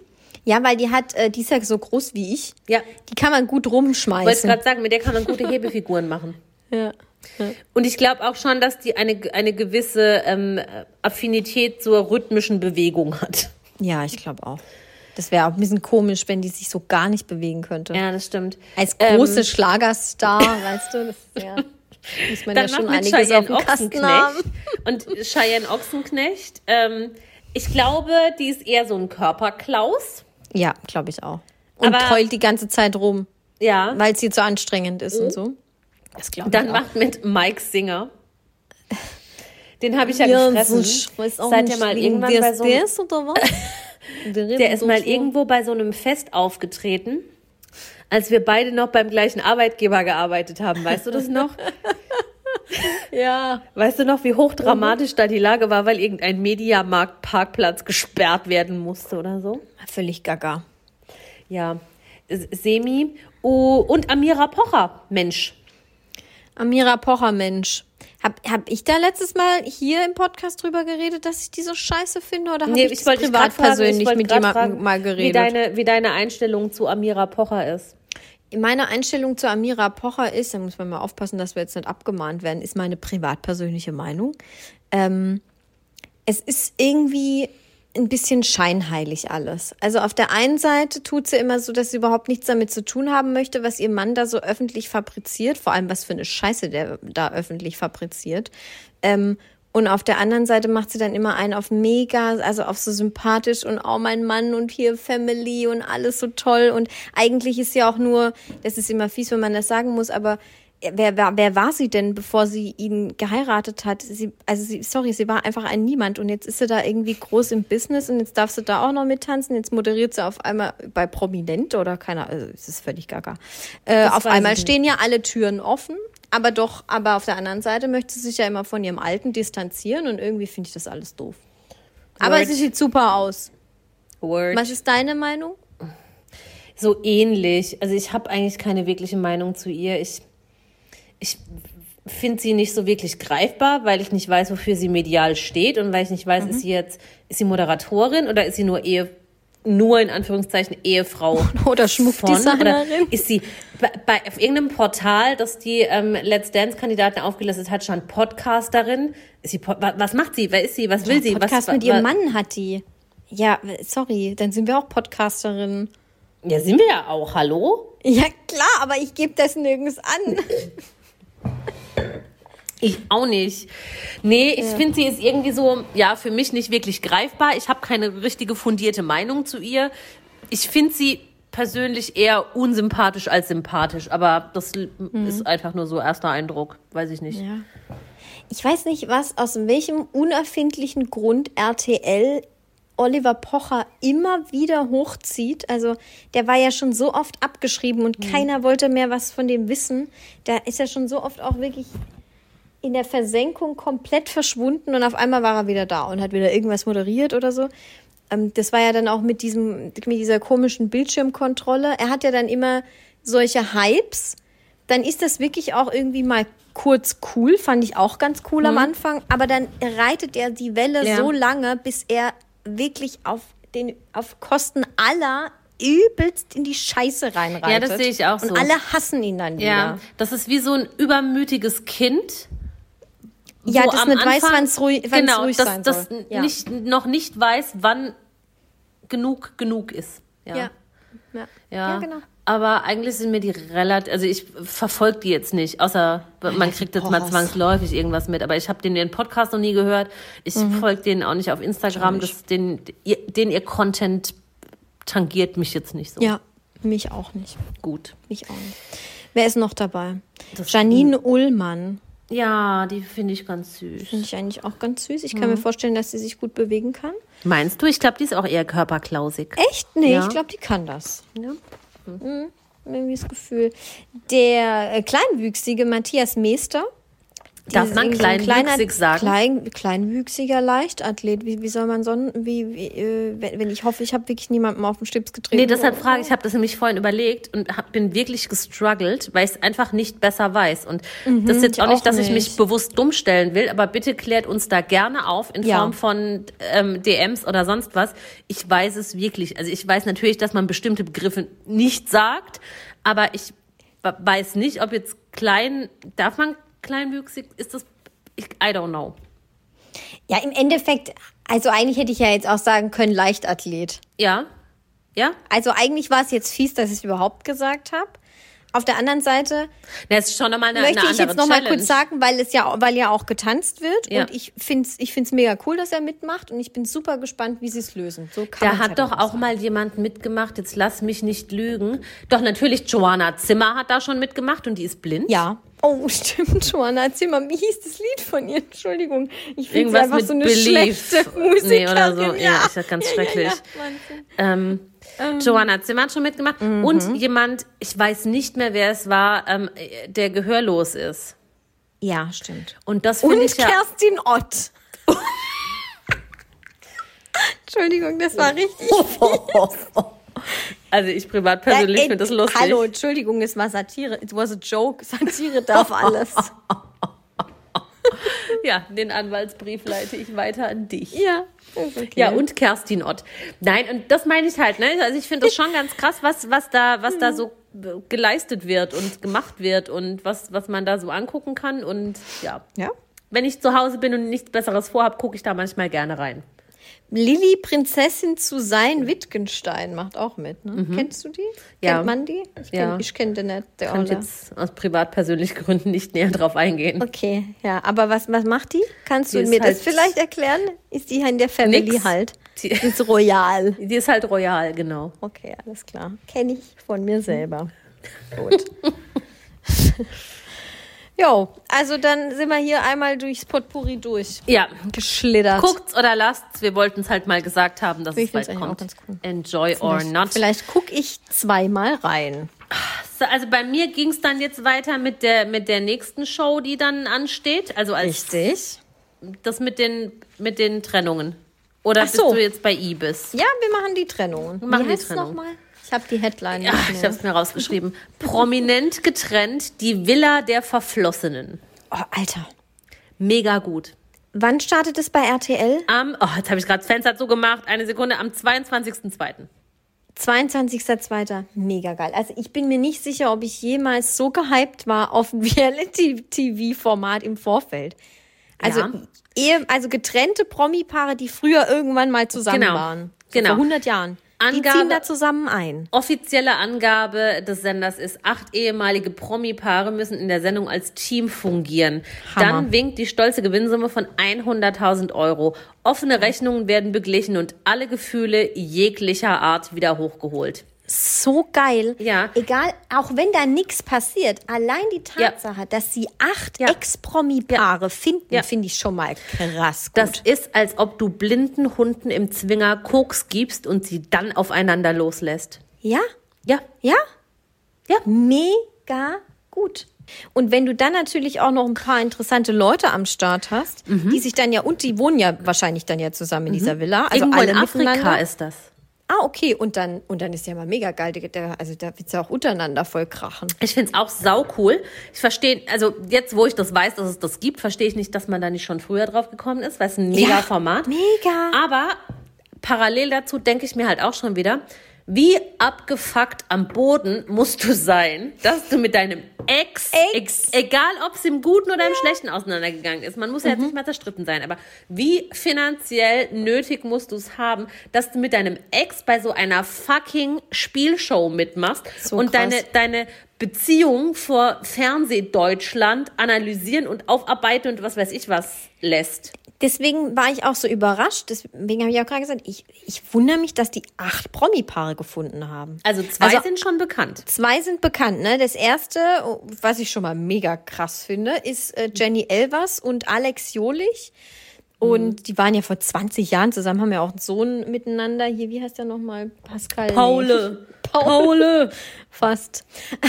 Ja, weil die hat, äh, die ist ja so groß wie ich. Ja. Die kann man gut rumschmeißen. Ich wollte gerade sagen, mit der kann man gute Hebefiguren machen. [laughs] Ja. ja. Und ich glaube auch schon, dass die eine, eine gewisse ähm, Affinität zur rhythmischen Bewegung hat. Ja, ich glaube auch. Das wäre auch ein bisschen komisch, wenn die sich so gar nicht bewegen könnte. Ja, das stimmt. Als große ähm. Schlagerstar, weißt du, das ist ja, [laughs] muss man Dann ja schon einiges Cheyenne auf dem Kasten haben. [laughs] Und Cheyenne Ochsenknecht, ähm, ich glaube, die ist eher so ein Körperklaus. Ja, glaube ich auch. Und Aber, heult die ganze Zeit rum. Ja. Weil sie zu anstrengend ist mhm. und so. Das glaube ich Dann auch. macht mit Mike Singer. Den habe ich ja, ja gefressen. So, Seid ihr mal irgendwann bei so einem, oder was? [laughs] Der ist mal irgendwo bei so einem Fest aufgetreten, als wir beide noch beim gleichen Arbeitgeber gearbeitet haben. Weißt du das noch? [laughs] ja. Weißt du noch, wie hochdramatisch mhm. da die Lage war, weil irgendein Mediamarkt-Parkplatz gesperrt werden musste oder so? Völlig gaga. Ja. Semi oh, und Amira Pocher, Mensch. Amira Pocher, Mensch. Hab, hab ich da letztes Mal hier im Podcast drüber geredet, dass ich die so scheiße finde? Oder habe nee, ich, ich privat persönlich mit jemandem mal geredet? Wie deine, wie deine Einstellung zu Amira Pocher ist? Meine Einstellung zu Amira Pocher ist, da muss man mal aufpassen, dass wir jetzt nicht abgemahnt werden, ist meine privat persönliche Meinung. Ähm, es ist irgendwie ein bisschen scheinheilig alles. Also auf der einen Seite tut sie immer so, dass sie überhaupt nichts damit zu tun haben möchte, was ihr Mann da so öffentlich fabriziert, vor allem was für eine Scheiße der da öffentlich fabriziert. Ähm, und auf der anderen Seite macht sie dann immer einen auf mega, also auf so sympathisch und oh mein Mann und hier Family und alles so toll. Und eigentlich ist sie auch nur, das ist immer fies, wenn man das sagen muss, aber wer, wer, wer war sie denn, bevor sie ihn geheiratet hat? Sie, also sie, sorry, sie war einfach ein Niemand und jetzt ist sie da irgendwie groß im Business und jetzt darf sie da auch noch mittanzen. Jetzt moderiert sie auf einmal bei Prominent oder keiner, also es ist völlig gaga. Äh, auf einmal stehen ja alle Türen offen, aber doch, aber auf der anderen Seite möchte sie sich ja immer von ihrem Alten distanzieren und irgendwie finde ich das alles doof. Word. Aber sie sieht super aus. Word. Was ist deine Meinung? So ähnlich. Also ich habe eigentlich keine wirkliche Meinung zu ihr. Ich ich finde sie nicht so wirklich greifbar, weil ich nicht weiß, wofür sie medial steht und weil ich nicht weiß, mhm. ist sie jetzt, ist sie Moderatorin oder ist sie nur Ehe, nur in Anführungszeichen Ehefrau [laughs] oder Schmuckdesignerin? Oder ist sie bei, bei auf irgendeinem Portal, das die ähm, Let's Dance Kandidaten aufgelistet hat, schon Podcasterin? Ist sie was macht sie? Wer ist sie? Was will ja, sie? Podcast was, mit ihrem Mann hat die. Ja, sorry, dann sind wir auch Podcasterin. Ja, sind wir ja auch. Hallo? Ja, klar, aber ich gebe das nirgends an. [laughs] Ich auch nicht. Nee, ich ja. finde, sie ist irgendwie so, ja, für mich nicht wirklich greifbar. Ich habe keine richtige fundierte Meinung zu ihr. Ich finde sie persönlich eher unsympathisch als sympathisch, aber das mhm. ist einfach nur so erster Eindruck, weiß ich nicht. Ja. Ich weiß nicht, was aus welchem unerfindlichen Grund RTL Oliver Pocher immer wieder hochzieht. Also der war ja schon so oft abgeschrieben und mhm. keiner wollte mehr was von dem wissen. Da ist er schon so oft auch wirklich in der Versenkung komplett verschwunden und auf einmal war er wieder da und hat wieder irgendwas moderiert oder so. Ähm, das war ja dann auch mit diesem, mit dieser komischen Bildschirmkontrolle. Er hat ja dann immer solche Hypes. Dann ist das wirklich auch irgendwie mal kurz cool, fand ich auch ganz cool mhm. am Anfang. Aber dann reitet er die Welle ja. so lange, bis er wirklich auf den, auf Kosten aller übelst in die Scheiße reinreitet. Ja, das sehe ich auch so. Und alle hassen ihn dann wieder. Ja, das ist wie so ein übermütiges Kind. Ja, das nicht Anfang, weiß, wann es ruhig, genau, ruhig das, sein das soll. Ja. Nicht, noch nicht weiß, wann genug genug ist. Ja. Ja, ja. ja genau. Aber eigentlich sind mir die relativ, also ich verfolge die jetzt nicht, außer man kriegt jetzt mal zwangsläufig irgendwas mit. Aber ich habe den, den Podcast noch nie gehört. Ich mhm. folge den auch nicht auf Instagram. Das, den, den ihr Content tangiert mich jetzt nicht so. Ja, mich auch nicht. Gut. Mich auch nicht. Wer ist noch dabei? Das Janine Ullmann. Ja, die finde ich ganz süß. Finde ich eigentlich auch ganz süß. Ich kann mhm. mir vorstellen, dass sie sich gut bewegen kann. Meinst du? Ich glaube, die ist auch eher körperklausig. Echt? Nee, ja. ich glaube, die kann das. Ja. Mhm. Irgendwie das Gefühl. Der äh, kleinwüchsige Matthias Meester Darf man kleinwüchsig sagen? Klein, kleinwüchsiger Leichtathlet. Wie, wie soll man so, wie, wie äh, wenn ich hoffe, ich habe wirklich niemandem auf den Stips getreten. Nee, deshalb frage ich, ich habe das nämlich vorhin überlegt und hab, bin wirklich gestruggelt, weil ich es einfach nicht besser weiß. Und mhm, das ist jetzt auch nicht, dass nicht. ich mich bewusst dumm stellen will, aber bitte klärt uns da gerne auf in ja. Form von ähm, DMs oder sonst was. Ich weiß es wirklich. Also ich weiß natürlich, dass man bestimmte Begriffe nicht sagt, aber ich weiß nicht, ob jetzt klein, darf man kleinwüchsig? Ist das, ich, I don't know. Ja, im Endeffekt, also eigentlich hätte ich ja jetzt auch sagen können, Leichtathlet. Ja. Ja. Also eigentlich war es jetzt fies, dass ich es überhaupt gesagt habe. Auf der anderen Seite das ist schon noch mal eine, möchte eine ich jetzt noch mal kurz sagen, weil es ja, weil ja auch getanzt wird ja. und ich finde es ich find's mega cool, dass er mitmacht und ich bin super gespannt, wie sie es lösen. So kann da hat halt doch auch sagen. mal jemand mitgemacht. Jetzt lass mich nicht lügen. Doch natürlich Joanna Zimmer hat da schon mitgemacht und die ist blind. Ja. Oh, [laughs] stimmt, Joanna Zimmer. Wie hieß das Lied von ihr? Entschuldigung. Ich finde sie einfach so eine Belief. schlechte Musikerin. Nee, oder so. Ja, ja ist ja ganz [laughs] ja, schrecklich. Ja, ähm, ähm. Joanna Zimmer hat schon mitgemacht. Mhm. Und jemand, ich weiß nicht mehr, wer es war, ähm, der gehörlos ist. Ja, stimmt. Und das finde ich ja... Kerstin Ott. [laughs] Entschuldigung, das war richtig. Also ich privat persönlich finde das lustig. Hallo, Entschuldigung, es war Satire. It was a joke. Satire darf [laughs] alles. Ja, den Anwaltsbrief leite ich weiter an dich. Ja. Okay. Ja, und Kerstin Ott. Nein, und das meine ich halt, ne? Also ich finde das schon ganz krass, was, was da, was da so geleistet wird und gemacht wird und was, was man da so angucken kann. Und ja. Ja. Wenn ich zu Hause bin und nichts Besseres vorhab, gucke ich da manchmal gerne rein. Lilly Prinzessin zu sein, Wittgenstein macht auch mit. Ne? Mhm. Kennst du die? Ja. Kennt man die? Ich kenne ja. kenn die nicht. Ich kann jetzt aus privat-persönlichen Gründen nicht näher drauf eingehen. Okay, ja. Aber was, was macht die? Kannst die du mir halt das vielleicht erklären? Ist die in der Family nix. halt? Die ist royal. [laughs] Die ist halt royal, genau. Okay, alles klar. Kenne ich von mir selber. [laughs] Gut. [laughs] Jo, also dann sind wir hier einmal durchs Potpourri durch. Ja. Geschlittert. Guckt's oder lasst's. Wir wollten es halt mal gesagt haben, dass ich es bald kommt. Cool. Enjoy vielleicht, or not. Vielleicht gucke ich zweimal rein. Also bei mir ging es dann jetzt weiter mit der, mit der nächsten Show, die dann ansteht. Also als Richtig. Das mit den, mit den Trennungen. Oder Ach so. bist du jetzt bei Ibis? Ja, wir machen die Trennungen. Wir machen Wie die Trennung. Nochmal? Ich habe die Headline. Ja, ich habe es mir rausgeschrieben. Prominent getrennt, die Villa der Verflossenen. Oh, Alter. Mega gut. Wann startet es bei RTL? Am, oh, jetzt habe ich gerade das Fenster zugemacht. Eine Sekunde, am 22.02. 22.02. Mega geil. Also ich bin mir nicht sicher, ob ich jemals so gehypt war auf ein [laughs] Reality-TV-Format im Vorfeld. Also, ja. Ehe, also getrennte Promi-Paare, die früher irgendwann mal zusammen genau. waren. So genau. Vor 100 Jahren. Angabe, die ziehen da zusammen ein. Offizielle Angabe des Senders ist, acht ehemalige Promi-Paare müssen in der Sendung als Team fungieren. Hammer. Dann winkt die stolze Gewinnsumme von 100.000 Euro. Offene Rechnungen werden beglichen und alle Gefühle jeglicher Art wieder hochgeholt so geil. Ja. Egal, auch wenn da nichts passiert, allein die Tatsache, ja. dass sie acht ja. Ex-Promi-Paare finden, ja. finde ich schon mal krass. Gut. Das ist, als ob du blinden Hunden im Zwinger Koks gibst und sie dann aufeinander loslässt. Ja? Ja. Ja? Ja. Mega gut. Und wenn du dann natürlich auch noch ein paar interessante Leute am Start hast, Mhm. die sich dann ja, und die wohnen ja wahrscheinlich dann ja zusammen in dieser Villa. Also Irgendwo alle in Afrika ist das. Ah, okay. Und dann, und dann ist ja mal mega geil. Der- also da wird's ja auch untereinander voll krachen. Ich find's auch sau cool. Ich verstehe, also jetzt, wo ich das weiß, dass es das gibt, verstehe ich nicht, dass man da nicht schon früher drauf gekommen ist, weil es ein mega Ja, Format. mega. Aber parallel dazu denke ich mir halt auch schon wieder, wie abgefuckt am Boden musst du sein, dass du mit deinem Ex, Ex. e- egal ob es im Guten oder im Schlechten auseinandergegangen ist, man muss ja jetzt nicht mal zerstritten sein, aber wie finanziell nötig musst du es haben, dass du mit deinem Ex bei so einer fucking Spielshow mitmachst So und krass. deine, deine Beziehung vor Fernsehdeutschland analysieren und aufarbeiten und was weiß ich was lässt. Deswegen war ich auch so überrascht. Deswegen habe ich auch gerade gesagt, ich, ich wundere mich, dass die acht Promi-Paare gefunden haben. Also zwei Also- sind schon bekannt. Zwei sind bekannt, ne? Das erste, was ich schon mal mega krass finde, ist äh, Jenny Elvers und Alex Jolich. Und die waren ja vor 20 Jahren zusammen, haben ja auch einen Sohn miteinander. Hier, wie heißt der nochmal? Pascal? Paule. Nee. Paule. Fast. [laughs]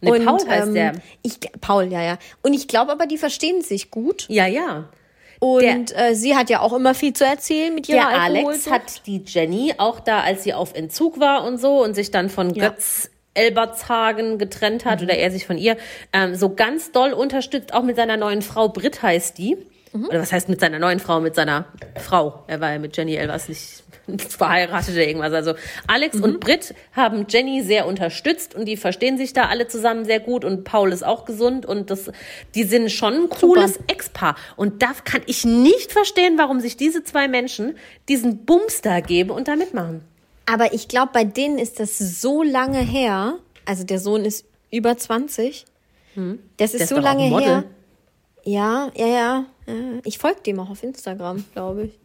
Nee, Paul heißt der. Ich, Paul, ja, ja. Und ich glaube aber, die verstehen sich gut. Ja, ja. Und äh, sie hat ja auch immer viel zu erzählen mit ihrer Der Alex hat die Jenny auch da, als sie auf Entzug war und so und sich dann von Ja. Götz Elbertshagen getrennt hat oder er sich von ihr, ähm, so ganz doll unterstützt, auch mit seiner neuen Frau, Britt heißt die. Oder was heißt mit seiner neuen Frau, mit seiner Frau. Er war ja mit Jenny Elvers nicht [laughs] verheiratet oder irgendwas. Also Alex und Britt haben Jenny sehr unterstützt und die verstehen sich da alle zusammen sehr gut und Paul ist auch gesund und das, die sind schon ein cooles Ex-Paar. Und da kann ich nicht verstehen, warum sich diese zwei Menschen diesen Bums da geben und da mitmachen. Aber ich glaube, bei denen ist das so lange her. Also der Sohn ist über 20. Das ist ist so lange her. Ja, ja, ja. Ich folge dem auch auf Instagram, glaube ich.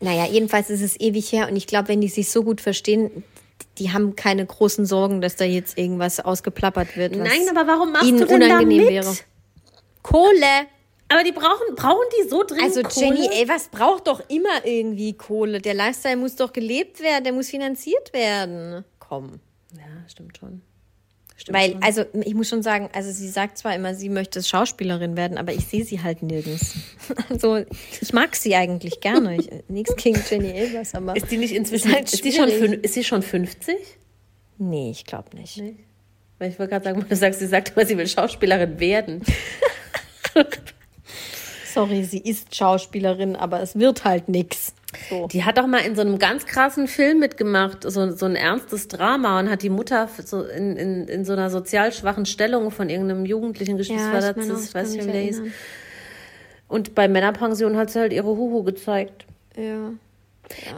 Naja, jedenfalls ist es ewig her und ich glaube, wenn die sich so gut verstehen, die haben keine großen Sorgen, dass da jetzt irgendwas ausgeplappert wird. Was Nein, aber warum machst ihnen du denn da unangenehm mit? wäre. Kohle! Aber die brauchen, brauchen die so dringend Also Kohle? Jenny Elvers braucht doch immer irgendwie Kohle. Der Lifestyle muss doch gelebt werden, der muss finanziert werden. Komm. Ja, stimmt schon. Stimmt Weil, schon. also ich muss schon sagen, also sie sagt zwar immer, sie möchte Schauspielerin werden, aber ich sehe sie halt nirgends. [laughs] Also ich mag sie eigentlich gerne. Ich, [laughs] nichts gegen Jenny Elvers, aber. Ist die nicht inzwischen, Ist halt ist, die schon, ist sie schon 50? Nee, ich glaube nicht. Weil ich wollte gerade sagen, du sagst, sie sagt immer, sie will Schauspielerin werden. [laughs] Sorry, sie ist Schauspielerin, aber es wird halt nix. So. Die hat doch mal in so einem ganz krassen Film mitgemacht, so, so ein ernstes Drama und hat die Mutter so in, in, in so einer sozial schwachen Stellung von irgendeinem Jugendlichen geschützt. Ja, ich das, meine auch, ich ich weiß nicht, wie der hieß. Und bei Männerpension hat sie halt ihre Huhu gezeigt. Ja.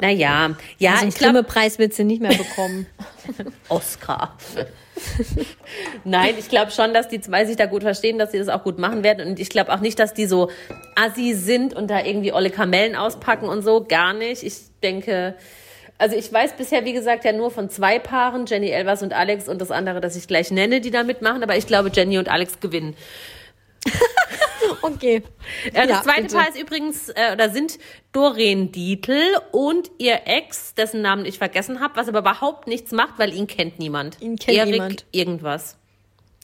Naja, ja, also einen ich glaube, Grimme-Preis wird sie nicht mehr bekommen. [laughs] Oscar. [laughs] Nein, ich glaube schon, dass die zwei sich da gut verstehen, dass sie das auch gut machen werden. Und ich glaube auch nicht, dass die so assi sind und da irgendwie olle Kamellen auspacken und so. Gar nicht. Ich denke, also ich weiß bisher, wie gesagt, ja nur von zwei Paaren, Jenny Elvers und Alex und das andere, das ich gleich nenne, die da mitmachen. Aber ich glaube, Jenny und Alex gewinnen. [laughs] Okay. Äh, das Ja, zweite bitte. Paar ist übrigens, äh, oder sind Doreen Dietl und ihr Ex, dessen Namen ich vergessen habe, was aber überhaupt nichts macht, weil ihn kennt niemand. Ihn kennt Erik niemand. irgendwas.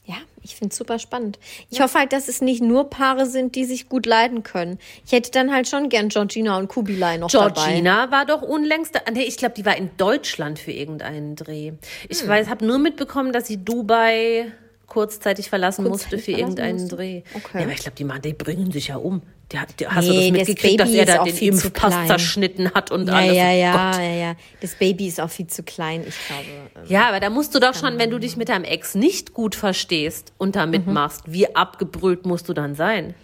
Ja, ich finde es super spannend. Ich hoffe halt, dass es nicht nur Paare sind, die sich gut leiden können. Ich hätte dann halt schon gern Georgina und Kubilai noch dabei. Georgina war doch unlängst, da, nee, ich glaube, die war in Deutschland für irgendeinen Dreh. Ich Hm. weiß, habe nur mitbekommen, dass sie Dubai kurzzeitig verlassen musste Kurzzeitig für verlassen irgendeinen musste? Dreh. Okay. Ja, aber ich glaube, die, machen- die bringen sich ja um. Hat- die, hast du Nee, das das mitgekriegt, dass Baby er da den Impfpass klein. zerschnitten hat und Ja, alles? ja, Oh ja, Gott. ja, ja. Das Baby ist auch viel zu klein, ich glaube. ähm. Ja, aber da musst du doch schon, wenn du dich mit deinem Ex nicht gut verstehst und da Mhm. mitmachst, wie abgebrüht musst du dann sein?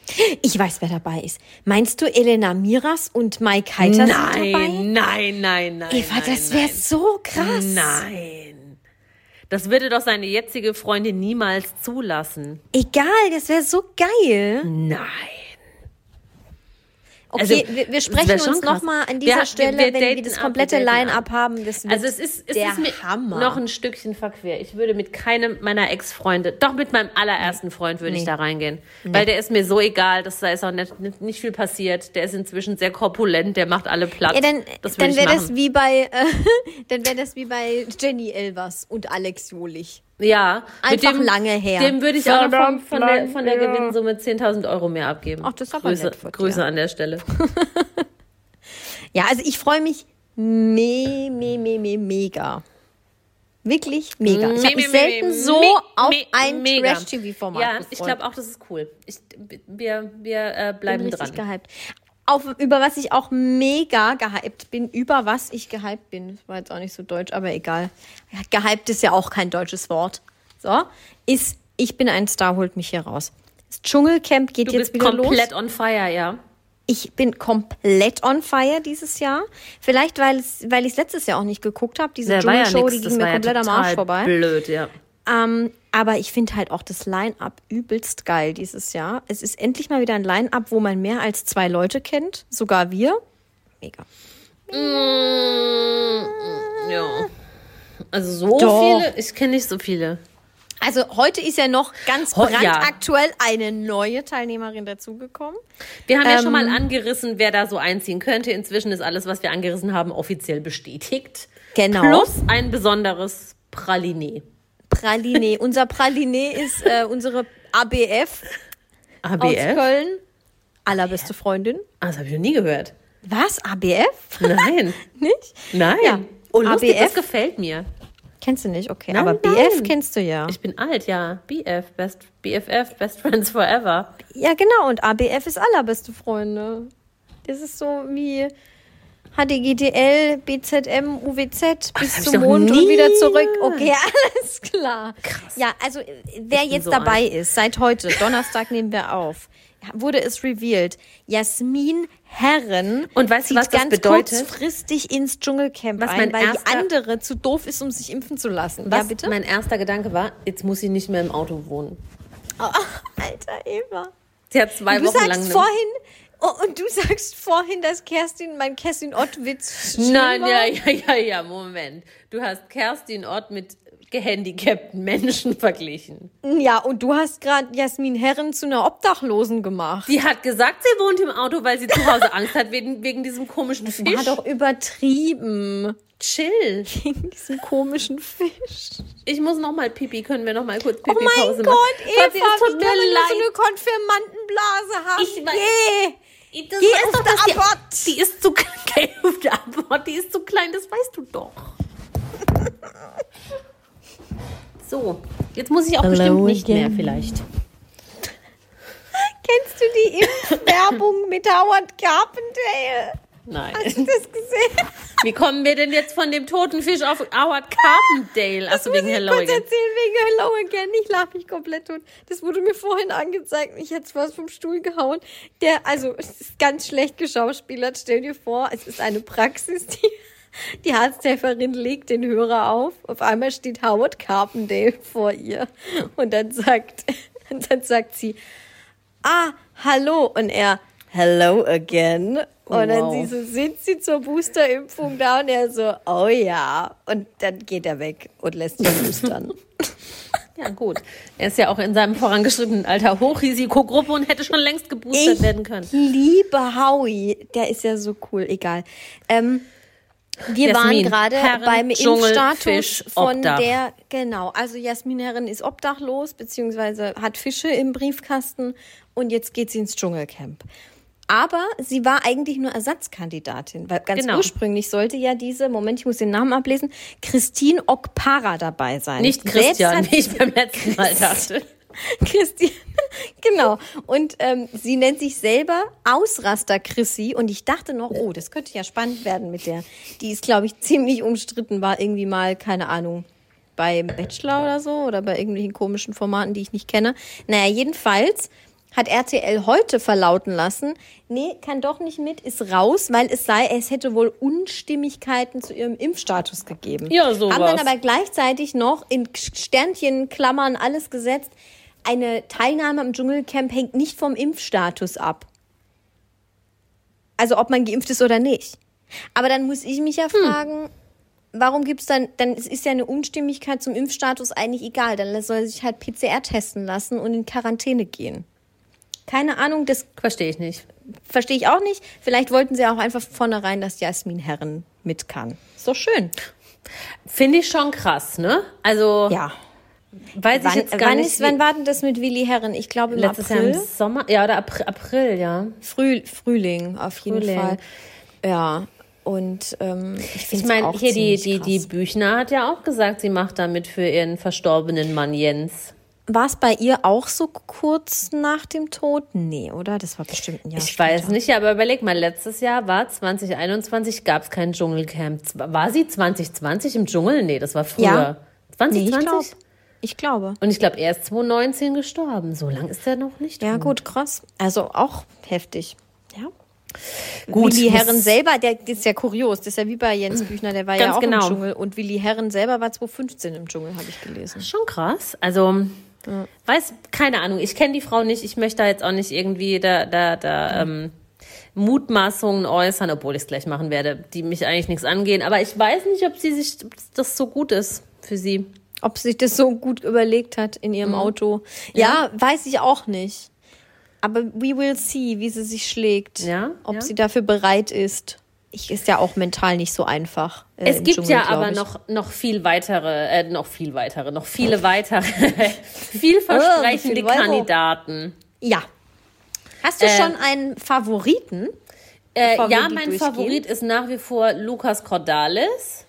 Ich weiß, wer dabei ist. Meinst du Elena Miras und Mike Heiter sind dabei? Nein, nein, nein, nein. Eva, nein, das wäre nein. so krass. Nein. Das würde doch seine jetzige Freundin niemals zulassen. Egal, das wäre so geil. Nein. Okay, Also, wir, wir sprechen uns nochmal an Wir- dieser wir- Stelle, wir wenn wir das komplette wir Line-Up ab. haben. Das Also es ist, es ist mir Hammer. noch ein Stückchen verquer. Ich würde mit keinem meiner Ex-Freunde, doch mit meinem allerersten Freund würde ich Nee. da reingehen. Weil der ist mir so egal, dass da ist auch nicht, nicht, nicht viel passiert. Der ist inzwischen sehr korpulent, der macht alle platt. Ja, dann, dann ich wäre das wie bei, äh, [laughs] dann wäre das wie bei Jenny Elvers und Alex Jolich. Ja, Einfach dem, lange her. Dem würde ich auch von, von, der, von der Gewinnsumme 10.000 Euro mehr abgeben. Ach, das ist aber Grüße, nett. Grüße an der Stelle. [laughs] Ja, also ich freue mich me, me, me, me, mega. Wirklich mega. Ich habe mich selten so auf ein Trash-TV-Format Ja, ich glaube auch, das ist cool. Ich, wir wir äh, bleiben bin dran. richtig gehypt. Auf, über was ich auch mega gehypt bin, über was ich gehypt bin, das war jetzt auch nicht so deutsch, aber egal. Ja, gehypt ist ja auch kein deutsches Wort. So, ist Ich bin ein Star, holt mich hier raus. Das Dschungelcamp geht du jetzt wieder los. komplett on fire, ja. Ich bin komplett on fire dieses Jahr. Vielleicht, weil, ich es letztes Jahr auch nicht geguckt habe. Diese ja Dschungelshow, nix, die ging mir war ja komplett am Arsch vorbei. Blöd, ja. Ähm, aber ich finde halt auch das Line-Up übelst geil dieses Jahr. Es ist endlich mal wieder ein Line-Up, wo man mehr als zwei Leute kennt. Sogar wir. Mega. Mm, ja. Also so Doch. viele, ich kenne nicht so viele. Also heute ist ja noch ganz ja. brandaktuell eine neue Teilnehmerin dazugekommen. Wir haben ja Ähm, schon mal angerissen, wer da so einziehen könnte. Inzwischen ist alles, was wir angerissen haben, offiziell bestätigt. Genau. Plus ein besonderes Praliné. Praline. Unser Praline ist äh, unsere ABF, aus ABF? Köln. Allerbeste Freundin. Ah, das habe ich noch nie gehört. Was? ABF? Nein. [laughs] Nicht? Nein. Ja. Oh, lustig, ABF? das gefällt mir. Kennst du nicht? Okay. Nein, aber BF nein. kennst du ja. Ich bin alt, ja. BF, Best, BFF, Best Friends Forever. Ja, genau. Und ABF ist allerbeste Freunde. Das ist so wie HDGDL, BZM, UWZ bis zum Mond und wieder zurück. Okay, alles klar. Krass. Ja, also äh, wer jetzt so dabei ist, seit heute, Donnerstag nehmen wir auf, wurde es revealed. Jasmin Herren Und weißt du, was das bedeutet? kurzfristig ins Dschungelcamp Was ein, mein weil die andere zu doof ist, um sich impfen zu lassen. Was ja, bitte? mein erster Gedanke war, jetzt muss sie nicht mehr im Auto wohnen. Oh, Alter, Eva. Sie hat zwei Du Wochen sagst lang... eine- vorhin, oh, und du [laughs] sagst vorhin, dass Kerstin, mein Kerstin Ott-Witz schlimm Nein, war. ja, ja, ja, ja, Moment. Du hast Kerstin Ott mit gehandicapten Menschen verglichen. Ja, und du hast gerade Jasmin Herren zu einer Obdachlosen gemacht. Die hat gesagt, sie wohnt im Auto, weil sie zu Hause Angst hat wegen, wegen diesem komischen Fisch. War doch übertrieben. Chill. Wegen diesem komischen Fisch. Ich muss noch mal Pipi. Können wir noch mal kurz Oh mein Pipi-Pause Gott, machen? Eva, Schatzi, es tut wie mir nur so leid. eine Konfirmandenblase haben? Ich Geh, Das geh weißt auf doch, dass die, die ist zu [laughs] klein. auf der Abort, Die ist zu klein, das weißt du doch. [laughs] So, jetzt muss ich auch bestimmt nicht mehr again. vielleicht. [laughs] Kennst du die Impfwerbung mit Howard Carpendale? Nein. Hast du das gesehen? Wie kommen wir denn jetzt von dem toten Fisch auf Howard Carpendale? Achso, wegen ich Hello Again. erzählen wegen Hello Again. Ich lache mich komplett tot. Das wurde mir vorhin angezeigt. Mich hat's was vom Stuhl gehauen. Der, also, es ist ganz schlecht geschauspielert. Stell dir vor, es ist eine Praxis, die, die Arzthelferin legt den Hörer auf. Auf einmal steht Howard Carpendale vor ihr. Und dann sagt, und [laughs] dann sagt sie, ah, hallo. Und er, hello again. Und dann Wow. sie so, sind sie zur Boosterimpfung da? Und er so, oh ja. Und dann geht er weg und lässt sich boostern. [laughs] Ja, gut. Er ist ja auch in seinem vorangeschrittenen Alter Hochrisikogruppe und hätte schon längst geboostert Ich werden können. liebe Howie. Der ist ja so cool. Egal. Ähm, wir Jasmin, waren gerade beim Dschungel, Impfstatus Fisch, von Obdach. der, genau, also Jasmin Herren ist obdachlos, beziehungsweise hat Fische im Briefkasten und jetzt geht sie ins Dschungelcamp. Aber sie war eigentlich nur Ersatzkandidatin, weil ganz Genau. ursprünglich sollte ja diese, Moment, ich muss den Namen ablesen, Christine Okpara dabei sein. Nicht Christian, wie ich beim letzten Mal dachte. [laughs] Christi, [laughs] genau. Und ähm, sie nennt sich selber Ausraster Chrissy. Und ich dachte noch, oh, das könnte ja spannend werden mit der. Die ist, glaube ich, [laughs] ziemlich umstritten, war irgendwie mal, keine Ahnung, beim Bachelor oder so oder bei irgendwelchen komischen Formaten, die ich nicht kenne. Naja, jedenfalls hat RTL heute verlauten lassen, nee, kann doch nicht mit, ist raus, weil es sei, es hätte wohl Unstimmigkeiten zu ihrem Impfstatus gegeben. Ja, sowas. Haben dann aber gleichzeitig noch in Sternchen, Klammern, alles gesetzt, eine Teilnahme am Dschungelcamp hängt nicht vom Impfstatus ab. Also ob man geimpft ist oder nicht. Aber dann muss ich mich ja fragen, warum gibt's dann, dann ist ja eine Unstimmigkeit zum Impfstatus eigentlich egal. Dann soll er sich halt PCR testen lassen und in Quarantäne gehen. Keine Ahnung, das Verstehe ich nicht. verstehe ich auch nicht. Vielleicht wollten sie auch einfach vornherein, dass Jasmin Herren mit kann. Ist doch schön. Finde ich schon krass, ne? Also, Ja. weiß wann, ich jetzt gar wann, nicht. ist, wann war denn das mit Willi Herren? Ich glaube im letztes April. Jahr im Sommer, ja, oder April, April ja. Früh, Frühling auf jeden Frühling. Fall. Ja. Und ähm, ich Ich meine, hier die, die, die krass. Büchner hat ja auch gesagt, sie macht damit für ihren verstorbenen Mann Jens. War es bei ihr auch so kurz nach dem Tod? Nee, oder? Das war bestimmt ein Jahr Ich später. weiß nicht, aber überleg mal, letztes Jahr war 2021, gab es kein Dschungelcamp. War sie 2020 im Dschungel? Nee, das war früher. Ja. Nee, 2020? ich glaube. Ich glaube. Und ich glaube, er ist 2019 gestorben. So lang ist er noch nicht. Ja, gut, krass. Also auch heftig. Ja. Gut, Willi Herren selber, der das ist ja kurios, das ist ja wie bei Jens Büchner, der war ja Ganz auch genau. im Dschungel und Willi Herren selber war 2015 im Dschungel, habe ich gelesen. Schon krass. Also, weiß, keine Ahnung. Ich kenne die Frau nicht. Ich möchte da jetzt auch nicht irgendwie da, da, da, ähm, Mutmaßungen äußern, obwohl ich es gleich machen werde, die mich eigentlich nichts angehen. Aber ich weiß nicht, ob sie sich, ob das so gut ist für sie. Ob sie sich das so gut überlegt hat in ihrem Auto. Ja, weiß ich auch nicht. Aber we will see, wie sie sich schlägt. Ja, Ob ja. sie dafür bereit ist. Ich ist ja auch mental nicht so einfach. äh, Es gibt Dschungel, ja aber ich. noch, noch viel weitere, äh, noch viel weitere, noch viele weitere, [laughs] vielversprechende Oh, viel? Kandidaten. Ja. Hast du Äh, schon einen Favoriten? Äh, ja, mein? Favorit ist nach wie vor Lukas Cordalis.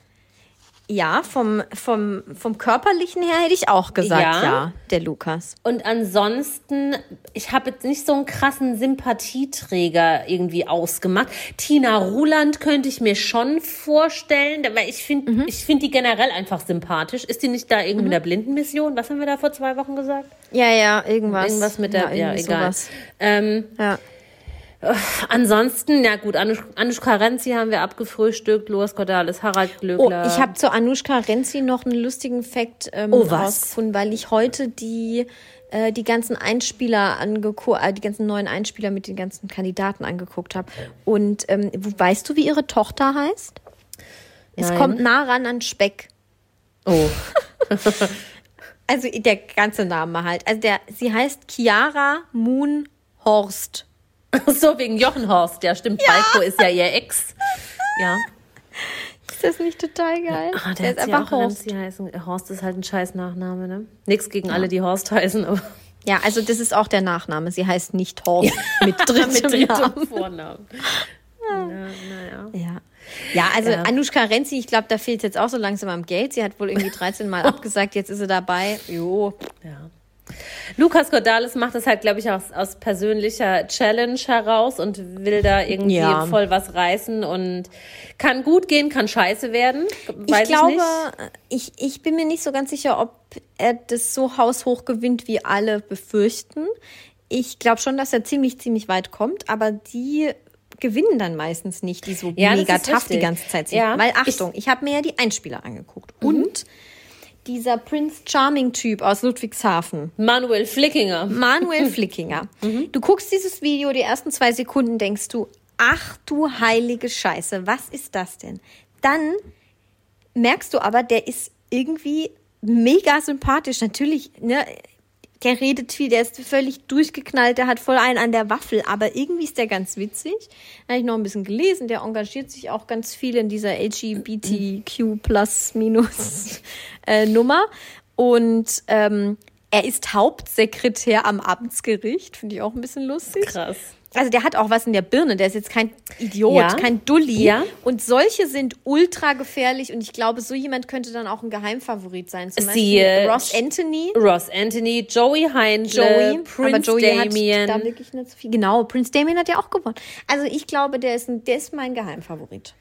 Ja, vom, vom, vom körperlichen her hätte ich auch gesagt, Ja. ja, der Lukas. Und ansonsten, ich habe jetzt nicht so einen krassen Sympathieträger irgendwie ausgemacht. Tina Ruland könnte ich mir schon vorstellen, weil ich finde Mhm. ich finde die generell einfach sympathisch. Ist die nicht da irgendwie in der Blindenmission? Was haben wir da vor zwei Wochen gesagt? Ja, ja, irgendwas. Irgendwas mit der, ja, irgendwie egal. Ähm, Ja. Ansonsten, ja gut, Anush, Anushka Renzi haben wir abgefrühstückt, Luas Cordalis, Harald Oh, Glöckler. ich habe zu Anushka Renzi noch einen lustigen Fact ähm, Oh, rausgefunden, weil ich heute die, äh, die ganzen Einspieler angeguckt, äh, die ganzen neuen Einspieler mit den ganzen Kandidaten angeguckt habe. Und ähm, weißt du, wie ihre Tochter heißt? Es Nein. kommt nah ran an Speck. oh. [laughs] Also der ganze Name halt. Also der, sie heißt Chiara Moon Horst. [laughs] so wegen Jochen Horst, ja stimmt, Balko ist ja ihr Ex. Ja. Ist das nicht total geil? Ah, der ist hat ja einfach Horst. Heißen. Horst ist halt ein scheiß Nachname, ne? Nix gegen alle, die Horst heißen, aber Ja, also das ist auch der Nachname. Sie heißt nicht Horst mit [laughs] drittem mit drittem Vornamen. Ja, naja. Ja. Ja, also Ja. Anushka Renzi, ich glaube, da fehlt jetzt auch so langsam am Geld. Sie hat wohl irgendwie 13 Mal [laughs] abgesagt, jetzt ist sie dabei. Jo. Ja. Lukas Cordalis macht das halt, glaube ich, aus, aus persönlicher Challenge heraus und will da irgendwie Ja. voll was reißen und kann gut gehen, kann scheiße werden. Weiß ich glaube, nicht. ich, ich bin mir nicht so ganz sicher, ob er das so haushoch gewinnt, wie alle befürchten. Ich glaube schon, dass er ziemlich, ziemlich weit kommt, aber die gewinnen dann meistens nicht, die so Ja, mega tough die richtig. ganze Zeit sind. Ja. Weil Ich- Mhm. Achtung, ich, habe mir ja die Einspieler angeguckt. Und dieser Prince Charming-Typ aus Ludwigshafen, Manuel Flickinger. Manuel [laughs] Flickinger. Du guckst dieses Video, die ersten zwei Sekunden denkst du, ach du heilige Scheiße, was ist das denn? Dann merkst du aber, der ist irgendwie mega sympathisch. Natürlich, ne, der redet viel, der ist völlig durchgeknallt, der hat voll einen an der Waffel, aber irgendwie ist der ganz witzig. Da habe ich noch ein bisschen gelesen, der engagiert sich auch ganz viel in dieser LGBTQ plus minus [laughs] äh, Nummer. Und ähm, er ist Hauptsekretär am Amtsgericht, finde ich auch ein bisschen lustig. Krass. Also der hat auch was in der Birne, der ist jetzt kein Idiot, Ja. kein Dulli. Ja. Und solche sind ultra gefährlich und ich glaube, so jemand könnte dann auch ein Geheimfavorit sein. Zum Sie, Beispiel äh, Ross Anthony. Ross Anthony, Joey Heindle, Joey, Prince Joey Damien. hat da wirklich nicht so viel. Genau, Prince Damien hat ja auch gewonnen. Also ich glaube, der ist, ein, der ist mein Geheimfavorit.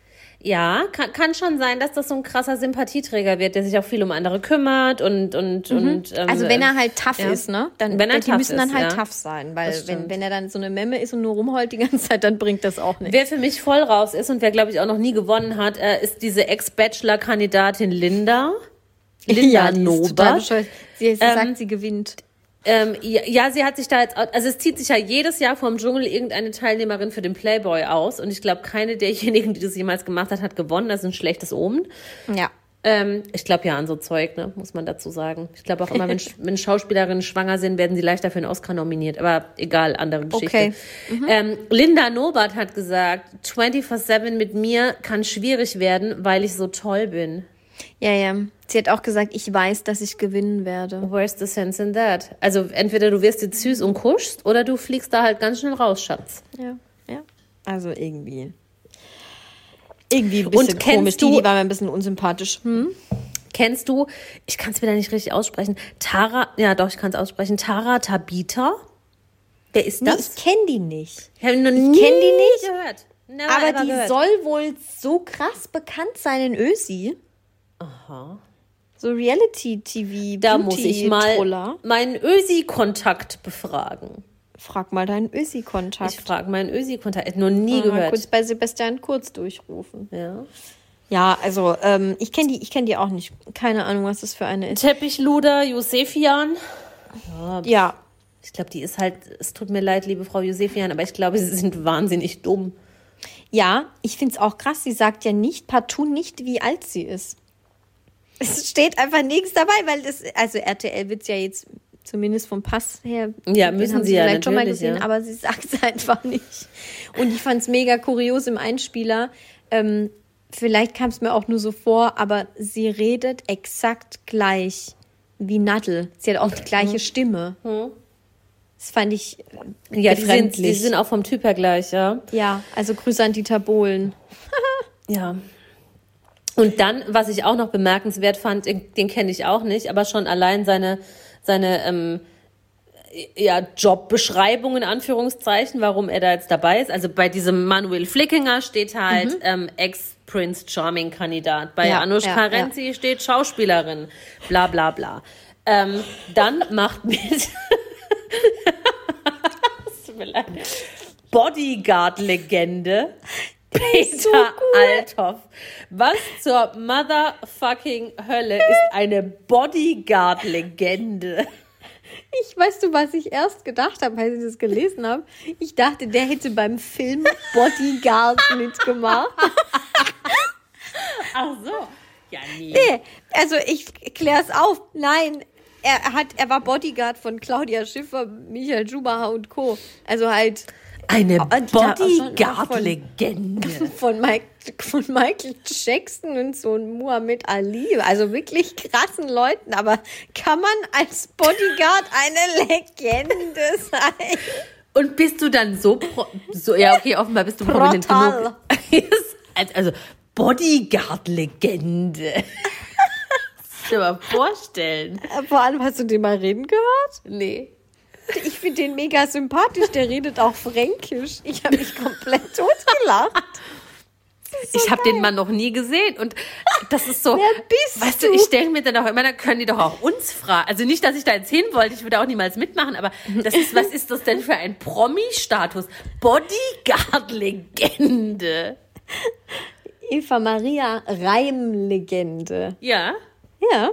Ja, kann, kann schon sein, dass das so ein krasser Sympathieträger wird, der sich auch viel um andere kümmert und und und. Ähm, Also wenn er halt tough ja. ist, ne? Dann Wenn er die müssen dann ist, halt ja. tough sein, weil wenn, wenn er dann so eine Memme ist und nur rumheult die ganze Zeit, dann bringt das auch nichts. Wer für mich voll raus ist und wer, glaube ich, auch noch nie gewonnen hat, äh, ist diese Ex-Bachelor-Kandidatin Linda. [laughs] Linda Nobert. bescheuert. Sie, sie sagt, sie gewinnt. Ähm, ja, ja, sie hat sich da jetzt, also es zieht sich ja jedes Jahr vom Dschungel irgendeine Teilnehmerin für den Playboy aus und ich glaube, keine derjenigen, die das jemals gemacht hat, hat gewonnen. Das ist ein schlechtes Omen. Ja. Ähm, ich glaube ja an so Zeug, ne, muss man dazu sagen. Ich glaube auch immer, wenn, [laughs] wenn Schauspielerinnen schwanger sind, werden sie leichter für einen Oscar nominiert. Aber egal, andere Geschichte. Okay. Ähm, Linda Nobert hat gesagt, 24-7 mit mir kann schwierig werden, weil ich so toll bin. Ja, ja. Sie hat auch gesagt, ich weiß, dass ich gewinnen werde. Where's the sense in that? Also entweder du wirst jetzt süß und kuschst oder du fliegst da halt ganz schnell raus, Schatz. Ja, ja. Also irgendwie. Irgendwie ein bisschen Und kennst komisch. du- die, die war mir ein bisschen unsympathisch. Hm? Kennst du, ich kann es wieder nicht richtig aussprechen, Tara, ja doch, ich kann es aussprechen, Tara Tabita? Wer ist Nee, das? ich kenne die nicht. Ich habe noch nie kenn die nicht, gehört. Never Aber die gehört. soll wohl so krass bekannt sein in Ösi. Aha. So Reality-TV. Da muss ich mal meinen Ösi-Kontakt befragen. Frag mal deinen Ösi-Kontakt. Ich frage meinen Ösi-Kontakt. Hätte noch nie Mal gehört. kurz bei Sebastian Kurz durchrufen. Ja. Ja, also ähm, ich kenne die, ich kenne die auch nicht. Keine Ahnung, was das für eine ist. Teppichluder Josefian. Ja, Ich glaube, die ist halt, es tut mir leid, liebe Frau Josefian, aber ich glaube, sie sind wahnsinnig dumm. ja, ich finde es auch krass. Sie sagt ja nicht partout nicht, wie alt sie ist. Es steht einfach nichts dabei, weil das, also RTL wird ja jetzt zumindest vom Pass her. Ja, müssen haben sie ja vielleicht schon mal gesehen, ja. aber sie sagt es [laughs] einfach nicht. Und ich fand es mega kurios im Einspieler. Ähm, vielleicht kam es mir auch nur so vor, aber sie redet exakt gleich wie Nadel. Sie hat auch die gleiche Stimme. Das fand ich Ja, die sind, befremdlich. die sind auch vom Typ her gleich, ja. ja, also Grüße an Dieter Bohlen. [laughs] Ja. Und dann, was ich auch noch bemerkenswert fand, den, den kenne ich auch nicht, aber schon allein seine, seine ähm, ja, Jobbeschreibung in Anführungszeichen, warum er da jetzt dabei ist. Also bei diesem Manuel Flickinger steht halt ähm, Ex-Prince Charming-Kandidat. Bei Ja, Anushka ja, ja. Renzi steht Schauspielerin. Bla bla bla. Ähm, dann macht mit [laughs] Es tut mir leid. Bodyguard-Legende. Peter Althoff. Was zur motherfucking Hölle ist eine Bodyguard-Legende? Ich weißt du, was ich erst gedacht habe, als ich das gelesen habe? Ich dachte, der hätte beim Film Bodyguard [laughs] mitgemacht. Ach so. Ja, nee. Nee, also ich klär's auf. Nein, er hat, er war Bodyguard von Claudia Schiffer, Michael Schumacher und Co. Also halt Eine auch schon Bodyguard-Legende. [laughs] von, von Michael Jackson und so ein Muhammad Ali. Also wirklich krassen Leuten. Aber kann man als Bodyguard eine Legende [laughs] sein? Und bist du dann so, so ja, okay, offenbar bist du prominent genug. [laughs] also, Bodyguard-Legende. Das dir mal vorstellen. Vor allem, hast du den mal reden gehört? Nee. Ich finde den mega sympathisch. Der redet auch fränkisch. Ich habe mich komplett totgelacht. ich habe den Mann noch nie gesehen und das ist so. Wer bist weißt du, du? ich stelle mir dann auch immer, dann können die doch auch uns fragen. Also nicht, dass ich da jetzt hin wollte, ich würde auch niemals mitmachen, aber das ist, was ist das denn für ein Promi-Status? Bodyguard-Legende. Eva Maria Reimlegende. Ja. Ja,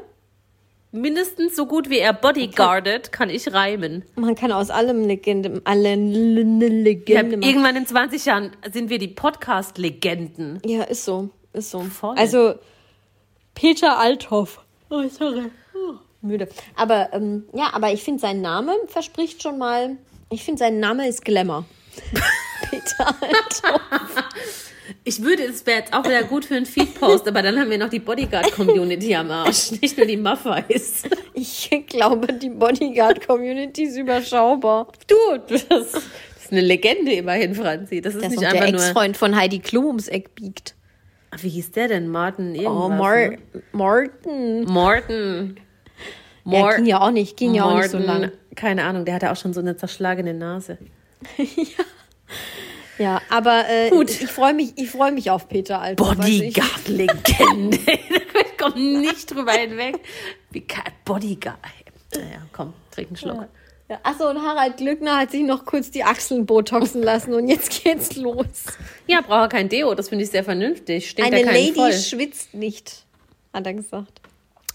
Mindestens so gut wie er bodyguardet, kann ich reimen. man kann aus allem Legende, alle Legende machen. irgendwann in 20 Jahren sind wir die Podcast-Legenden. Ja, ist so, ist so. Voll. Also Peter Althoff. Oh, sorry. Oh, müde. Aber ähm, ja, aber ich finde, sein Name verspricht schon mal. Ich finde, sein Name ist Glamour. [laughs] Peter Althoff. Ich würde, es wäre jetzt auch wieder gut für einen Feed-Post, aber dann haben wir noch die Bodyguard-Community am Arsch, [laughs] nicht nur die Muffis. Ich glaube, die Bodyguard-Community ist überschaubar. Du, das, das ist eine Legende immerhin, Franzi. Das ist Das nicht noch der einfach nur. Ex-Freund von Heidi Klum ums Eck biegt. Ach, Wie hieß der denn? Martin irgendwas? Oh, Mar ne? Martin. Morton. Ja, Mor- ging ja auch nicht, ging ja auch nicht so Morton. lang. Keine Ahnung, der hatte auch schon so eine zerschlagene Nase. [laughs] Ja, aber äh, Gut. ich freue mich, ich freue mich auf Peter ich- Bodyguard-Legende. ich [laughs] [laughs] komme nicht drüber hinweg. Wie Bodyguard? Naja, komm, trink einen Schluck. Ja, achso, und Harald Glückner hat sich noch kurz die Achseln botoxen lassen und jetzt geht's los. Ja, brauche kein Deo, das finde ich sehr vernünftig. Stinkt Eine er Lady voll. schwitzt nicht, hat er gesagt.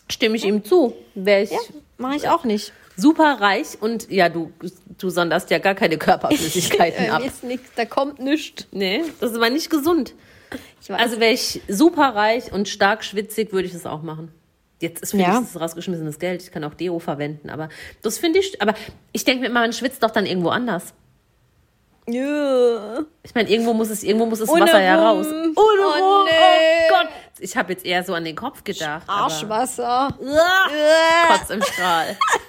Stimme ich ihm zu. Wäre ich Ja, mache ich auch nicht. super reich und ja, du, du sonderst ja gar keine [laughs] Körperflüssigkeiten Äh, ab. ist nichts, da kommt nichts. Nee, das ist aber nicht gesund. Ich weiß. Also wäre ich super reich und stark schwitzig, würde ich das auch machen. Jetzt ist für Ja. mich das rausgeschmissenes Geld. Ich kann auch Deo verwenden, aber das finde ich. Aber ich denke mir immer, man schwitzt doch dann irgendwo anders. ja. Ich meine, irgendwo muss es, irgendwo muss das Ohne Wasser ja raus. Ohne Oh, nee. Oh Gott, ich habe jetzt eher so an den Kopf gedacht. Arschwasser. Kotz im Strahl. [laughs]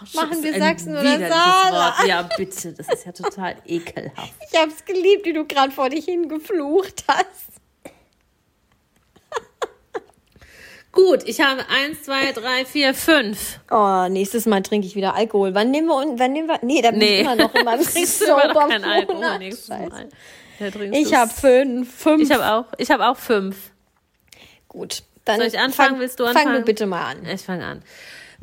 Arsch Machen wir Sachsen oder Saarland? Wort. Ja, bitte, das ist ja total [laughs] ekelhaft. Ich hab's geliebt, wie du gerade vor dich hingeflucht hast. Gut, ich habe eins, zwei, drei, vier, fünf. Oh, nächstes Mal trinke ich wieder Alkohol. Wann nehmen wir und wann nehmen wir? Nee, da bin Nee. ich immer noch in meinem [laughs] Trinkst du immer noch Sober- Alkohol nächstes Scheiße. Mal. Ich habe fünf. Fünf. Ich habe auch, ich habe auch fünf. Gut. Dann Soll ich anfangen? Fang, Willst du Fang anfangen? du bitte mal an. Ich fange an.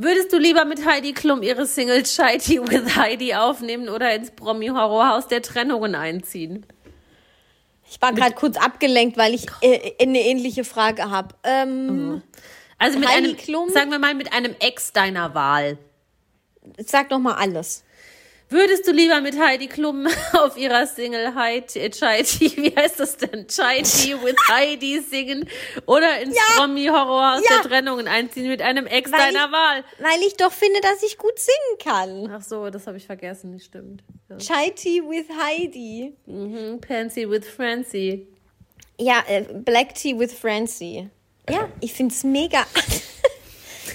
Würdest du lieber mit Heidi Klum ihre Single Shitey with Heidi aufnehmen oder ins Promi-Horrorhaus der Trennungen einziehen? Ich war gerade kurz abgelenkt, weil ich äh, eine ähnliche Frage habe. Ähm, Also mit Heidi einem, Klum? sagen wir mal, mit einem Ex deiner Wahl. Sag noch mal alles. Würdest du lieber mit Heidi Klum [laughs] auf ihrer Single Heidi, äh, wie heißt das denn? Shitey with Heidi singen oder ins Ja. Promi-Horrorhaus Ja. der Trennungen einziehen mit einem Ex Weil deiner ich- Wahl? Weil ich doch finde, dass ich gut singen kann. Ach so, das habe ich vergessen, das stimmt. Ja. Chai Tea with Heidi. Mhm, Pansy with Francie. Ja, äh, Black Tea with Francie. Ja, ich find's mega. [laughs]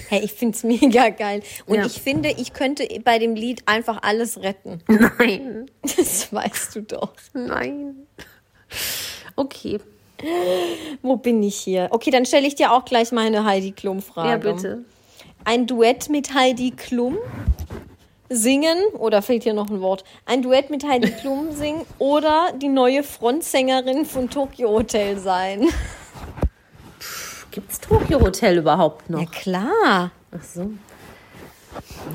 hey, ich find's mega geil. Und Ja. ich finde, ich könnte bei dem Lied einfach alles retten. Nein, [laughs] Das weißt du doch. nein. Okay, Wo bin ich hier? Okay, dann stelle ich dir auch gleich meine Heidi Klum-Frage. ja bitte. Ein Duett mit Heidi Klum singen, oder fehlt hier noch ein Wort? Ein Duett mit Heidi Klum singen oder die neue Frontsängerin von Tokyo Hotel sein. Gibt's Tokyo Hotel überhaupt noch? Ja, klar. Ach so.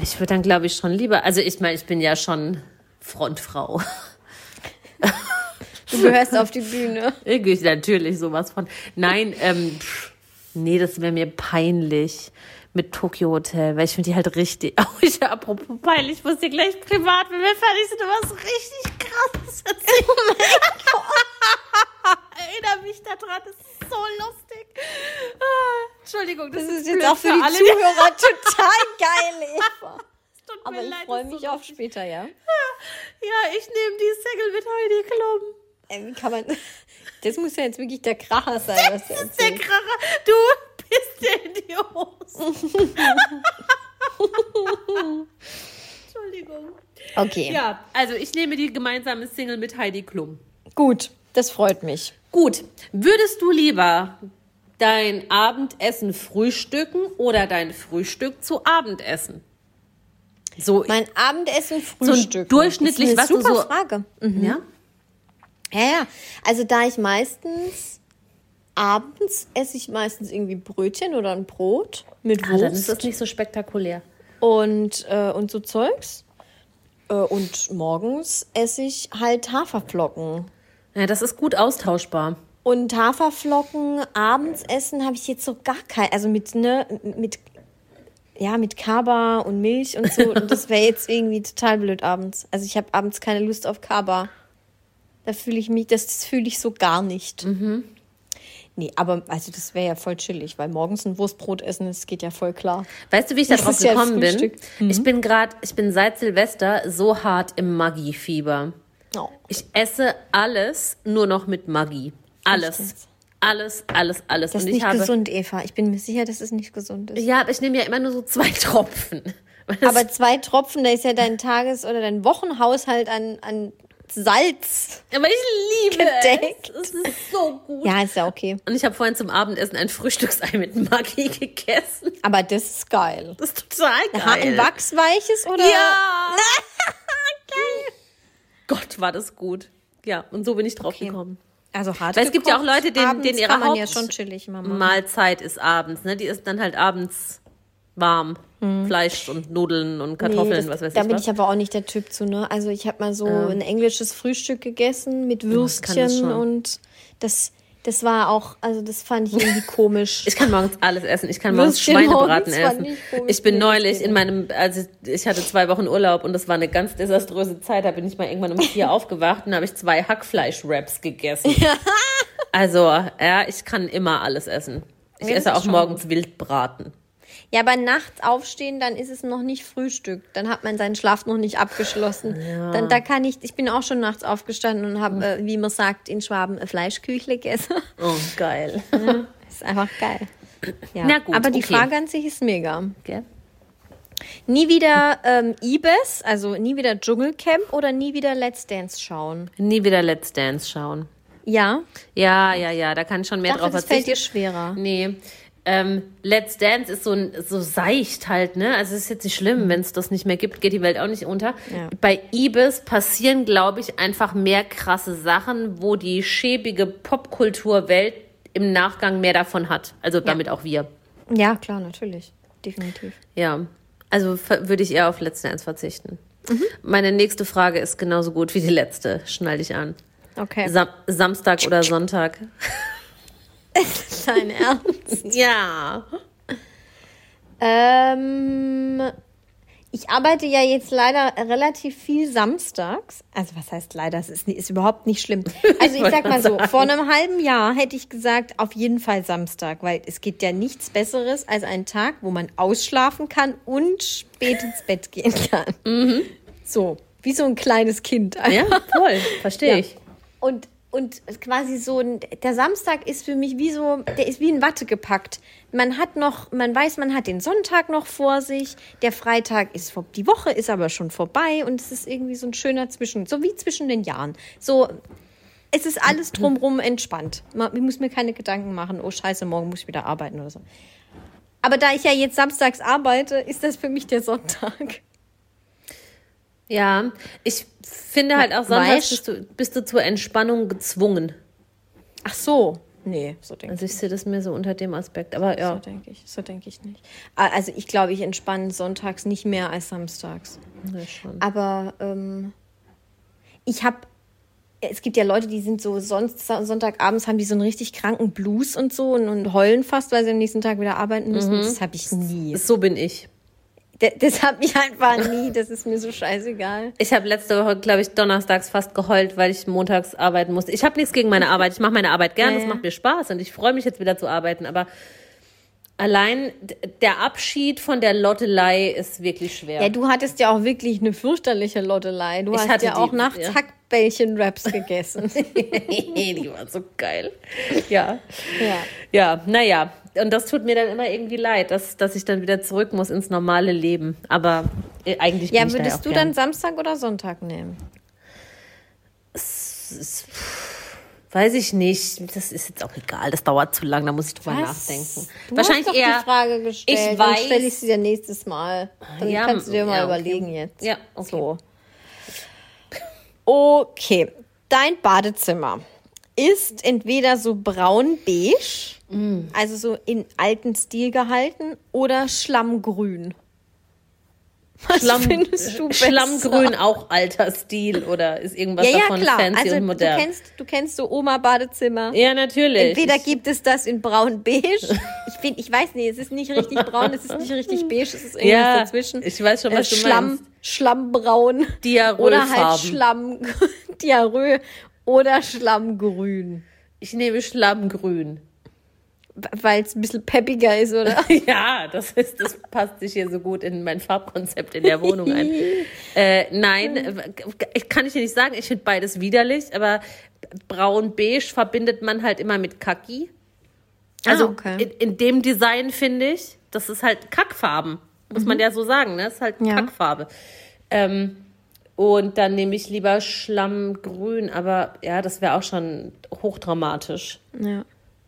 Ich würde dann, glaube ich, schon lieber. Also, ich meine, ich bin ja schon Frontfrau. Du gehörst auf die Bühne. [laughs] Ich natürlich sowas von. Nein, ähm, pff, nee, das wäre mir peinlich mit Tokyo Hotel, weil ich finde die halt richtig. [laughs] Oh, ich, apropos peinlich, ich muss dir gleich privat, wenn wir fertig sind, was richtig krasses erzählen. Erinnere mich daran, das ist so lustig. Ah, Entschuldigung, das, Das ist jetzt auch für die alle. Zuhörer [laughs] total geil, Eva. [laughs] Aber ich freue mich so auf lustig. später, ja. Ja, ich nehme die Single mit Heidi Klum. Wie kann man. Das muss ja jetzt wirklich der Kracher sein, was Das ist der. Kracher. Du bist die Hose. [laughs] Entschuldigung. Okay, Ja, also ich nehme die gemeinsame Single mit Heidi Klum. gut. Das freut mich. Gut, würdest du lieber dein Abendessen frühstücken oder dein Frühstück zu Abendessen? So, Mein Abendessen, Frühstück. durchschnittlich, das was ist eine du super so- Frage. ja? Ja, ja. Also da ich meistens abends esse ich meistens irgendwie Brötchen oder ein Brot mit Ah, dann ist Wurst das nicht so spektakulär. und, äh, und so Zeugs. Äh, und morgens esse ich halt Haferflocken. Ja, das ist gut austauschbar. Und Haferflocken abends essen habe ich jetzt so gar kein, also mit ne mit ja mit Kaba und Milch und so. Und das wäre jetzt irgendwie total blöd abends. Also ich habe abends keine Lust auf Kaba. Da fühle ich mich, das, das fühle ich so gar nicht. Mhm. Nee, aber also das wäre ja voll chillig, weil morgens ein Wurstbrot essen, das geht ja voll klar. Weißt du, wie ich da Das drauf ist ja gekommen bin? Mhm. Ich bin gerade, ich bin seit Silvester so hart im Maggi-Fieber. Oh. Ich esse alles nur noch mit Maggi. Alles. Alles, alles, alles. Das ist nicht habe. gesund, Eva. Ich bin mir sicher, dass es nicht gesund ist. Ja, aber ich nehme ja immer nur so zwei [laughs] Tropfen. Aber zwei Tropfen, da ist ja dein Tages- oder dein Wochenhaushalt an, an Salz. Aber ich liebe Gedeckt. es. Es ist so gut. Ja, ist ja okay. Und ich habe vorhin zum Abendessen ein Frühstücksei mit Maggi [laughs] gegessen. Aber das ist geil. Das ist total geil. Ein wachsweiches oder? Ja. [laughs] Gott, war das gut. Ja, und so bin ich drauf gekommen. Also hart. Weil es gibt ja auch Leute, denen, denen ihre Haupt ja schon chillig. Mahlzeit ist abends. Ne? Die ist dann halt abends warm. Fleisch und Nudeln und Nee, Kartoffeln, das, was weiß da ich bin was. ich aber auch nicht der Typ zu, ne? Also ich habe mal so ein englisches Frühstück gegessen mit das Würstchen schon. und das, das war auch, also das fand ich irgendwie komisch. [laughs] Ich kann morgens alles essen. Ich kann morgens Würstchen Schweinebraten essen. ich bin neulich in meinem, also ich hatte zwei Wochen Urlaub und das war eine ganz desaströse Zeit. Da bin ich mal irgendwann um [laughs] vier aufgewacht und habe ich zwei Hackfleisch-Wraps gegessen. Also, ja, ich kann immer alles essen. Ich esse auch morgens Wildbraten. Ja, aber nachts aufstehen, dann ist es noch nicht Frühstück. Dann hat man seinen Schlaf noch nicht abgeschlossen. Dann, da kann ich, ich bin auch schon nachts aufgestanden und habe, äh, wie man sagt, in Schwaben Fleischküchle gegessen. Oh, geil. [laughs] ist einfach geil. Ja. Na gut, Aber die okay. Frage an sich ist mega. Gell? Nie wieder ähm, Ibis, also nie wieder Dschungelcamp oder nie wieder Let's Dance schauen? Nie wieder Let's Dance schauen. Ja, Ja, ja, ja, da kann ich schon mehr ich dachte, drauf das fällt dir schwerer. Nee. Ähm, Let's Dance ist so, ein, so seicht halt, ne? Also es ist jetzt nicht schlimm, wenn es das nicht mehr gibt, geht die Welt auch nicht unter. Ja. Bei Ibis passieren, glaube ich, einfach mehr krasse Sachen, wo die schäbige Popkulturwelt im Nachgang mehr davon hat. Also damit auch wir. Ja, klar, natürlich. Definitiv. Ja. Also würde ich eher auf Let's Dance verzichten. Meine nächste Frage ist genauso gut wie die letzte. Schnall dich an. Okay. Sam Samstag oder Sonntag? [laughs] Dein Ernst? Ja. Ähm, ich arbeite ja jetzt leider relativ viel samstags. Also was heißt leider? Es ist, ist überhaupt nicht schlimm. [laughs] Also ich sag mal so, vor einem halben Jahr hätte ich gesagt, auf jeden Fall Samstag, weil es gibt ja nichts Besseres als ein Tag, wo man ausschlafen kann und spät ins Bett gehen kann. So, wie so ein kleines Kind. Ja, voll. Verstehe Ja. ich. Und, und quasi so, ein, der Samstag ist für mich wie so, der ist wie in Watte gepackt. Man hat noch, man weiß, man hat den Sonntag noch vor sich, der Freitag ist, vor, die Woche ist aber schon vorbei und es ist irgendwie so ein schöner Zwischen, so wie zwischen den Jahren. So, es ist alles drumrum entspannt. Man, ich muss mir keine Gedanken machen, oh scheiße, morgen muss ich wieder arbeiten oder so. Aber da ich ja jetzt samstags arbeite, ist das für mich der Sonntag. Ja, ich finde halt auch sonntags bist du, bist du zur Entspannung gezwungen. Ach so. Nee, so denke Also ich sehe das mir so unter dem Aspekt. Aber So ja, denke ich, so denke ich nicht. Ah, Also ich glaube, ich entspanne sonntags nicht mehr als samstags. ja schon. Aber ähm, ich habe, es gibt ja Leute, die sind so sonst Sonntagabends haben die so einen richtig kranken Blues und so und, und heulen fast, weil sie am nächsten Tag wieder arbeiten müssen. Das habe ich nie. So bin ich. Das habe ich einfach nie. Das ist mir so scheißegal. Ich habe letzte Woche, glaube ich, donnerstags fast geheult, weil ich montags arbeiten musste. Ich habe nichts gegen meine Arbeit. Ich mache meine Arbeit gern, Ja, das macht mir Spaß und ich freue mich jetzt wieder zu arbeiten. Aber allein der Abschied von der Lottelei ist wirklich schwer. Ja, du hattest ja auch wirklich eine fürchterliche Lottelei. Du Ich hast hatte ja auch die, nachts ja. Hackbällchen-Raps gegessen. [laughs] die war so geil. Ja. ja. Ja, naja. Und das tut mir dann immer irgendwie leid, dass, dass ich dann wieder zurück muss ins normale Leben. Aber äh, eigentlich bin Ja, ich da würdest auch du gern. dann Samstag oder Sonntag nehmen? Weiß ich nicht. Das ist jetzt auch egal. Das dauert zu lang. Da muss ich drüber Was? nachdenken. Du Wahrscheinlich hast doch eher. die Frage gestellt. Ich Dann weiß. stelle ich sie dir nächstes Mal. Dann Ja, kannst du dir mal ja, okay. überlegen jetzt. Ja, okay. So. Okay. Dein Badezimmer ist entweder so braun-beige, Mm. also so in alten Stil gehalten, oder schlammgrün. Was Schlamm, findest du besser? Schlammgrün auch alter Stil oder ist irgendwas Ja, ja, davon klar. fancy Also und du modern? kennst, du kennst so Oma-Badezimmer. ja, natürlich. Entweder gibt es das in braun-beige. Ich, bin, ich weiß nicht, es ist nicht richtig braun, es ist nicht richtig beige, es ist irgendwas ja, dazwischen. ich weiß schon, was Äh, du Schlamm, meinst. Schlammbraun. Diarrhölfarben. Oder halt Schlamm, [laughs] Diarrhoe oder Schlammgrün. Ich nehme Schlammgrün. Weil es ein bisschen peppiger ist, oder? [laughs] Ja, das ist, das passt sich hier so gut in mein Farbkonzept in der Wohnung ein. [laughs] äh, nein, äh, ich kann ich dir nicht sagen, ich finde beides widerlich, aber braun-beige verbindet man halt immer mit Kaki. Also Ah, okay. in, in dem Design finde ich, das ist halt Kackfarben, muss man ja so sagen, ne? Das ist halt Mhm. Ja. Kackfarbe. Ähm, und dann nehme ich lieber Schlammgrün, aber ja, das wäre auch schon hochdramatisch. Ja.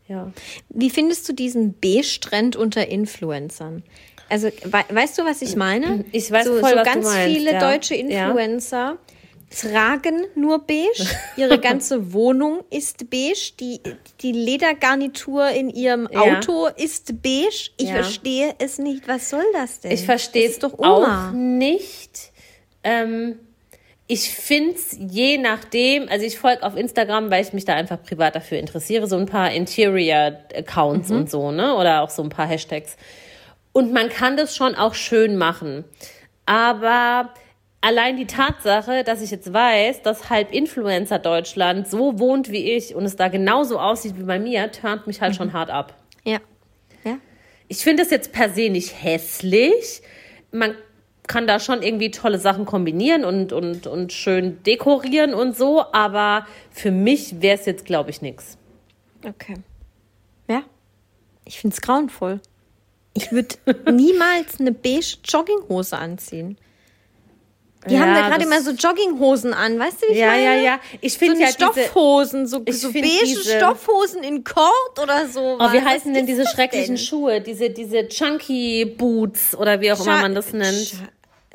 Ja. Wie findest du diesen Beige-Trend unter Influencern? Also, we weißt du, was ich meine? Ich weiß so, voll, so was du ganz meinst, viele ja. deutsche Ja. Influencer tragen nur beige. [laughs] Ihre ganze Wohnung ist beige. Die, die Ledergarnitur in ihrem Ja. Auto ist beige. Ich Ja. verstehe es nicht. Was soll das denn? Ich verstehe es doch auch Oma. nicht. Ähm, ich finde es je nachdem, also ich folge auf Instagram, weil ich mich da einfach privat dafür interessiere, so ein paar Interior-Accounts Mhm. und so, ne? Oder auch so ein paar Hashtags. Und man kann das schon auch schön machen. Aber allein die Tatsache, dass ich jetzt weiß, dass halb Influencer Deutschland so wohnt wie ich und es da genauso aussieht wie bei mir, turnt mich halt schon hart ab. Ja. Ja. Ich finde es jetzt per se nicht hässlich. Man kann da schon irgendwie tolle Sachen kombinieren und, und, und schön dekorieren und so, aber für mich wäre es jetzt, glaube ich, nichts. Okay. Ja. Ich finde es grauenvoll. Ich würde [laughs] niemals eine beige Jogginghose anziehen. Die Ja, haben da gerade immer so Jogginghosen an, weißt du, wie ich Ja, meine? ja, ja. Ich So finde eine ja Stoffhosen, so, Ich so beige diese- Stoffhosen in Kord oder so. Oh, wie heißen denn diese schrecklichen denn? Schuhe? Diese, diese Chunky Boots oder wie auch immer man das nennt. Ch-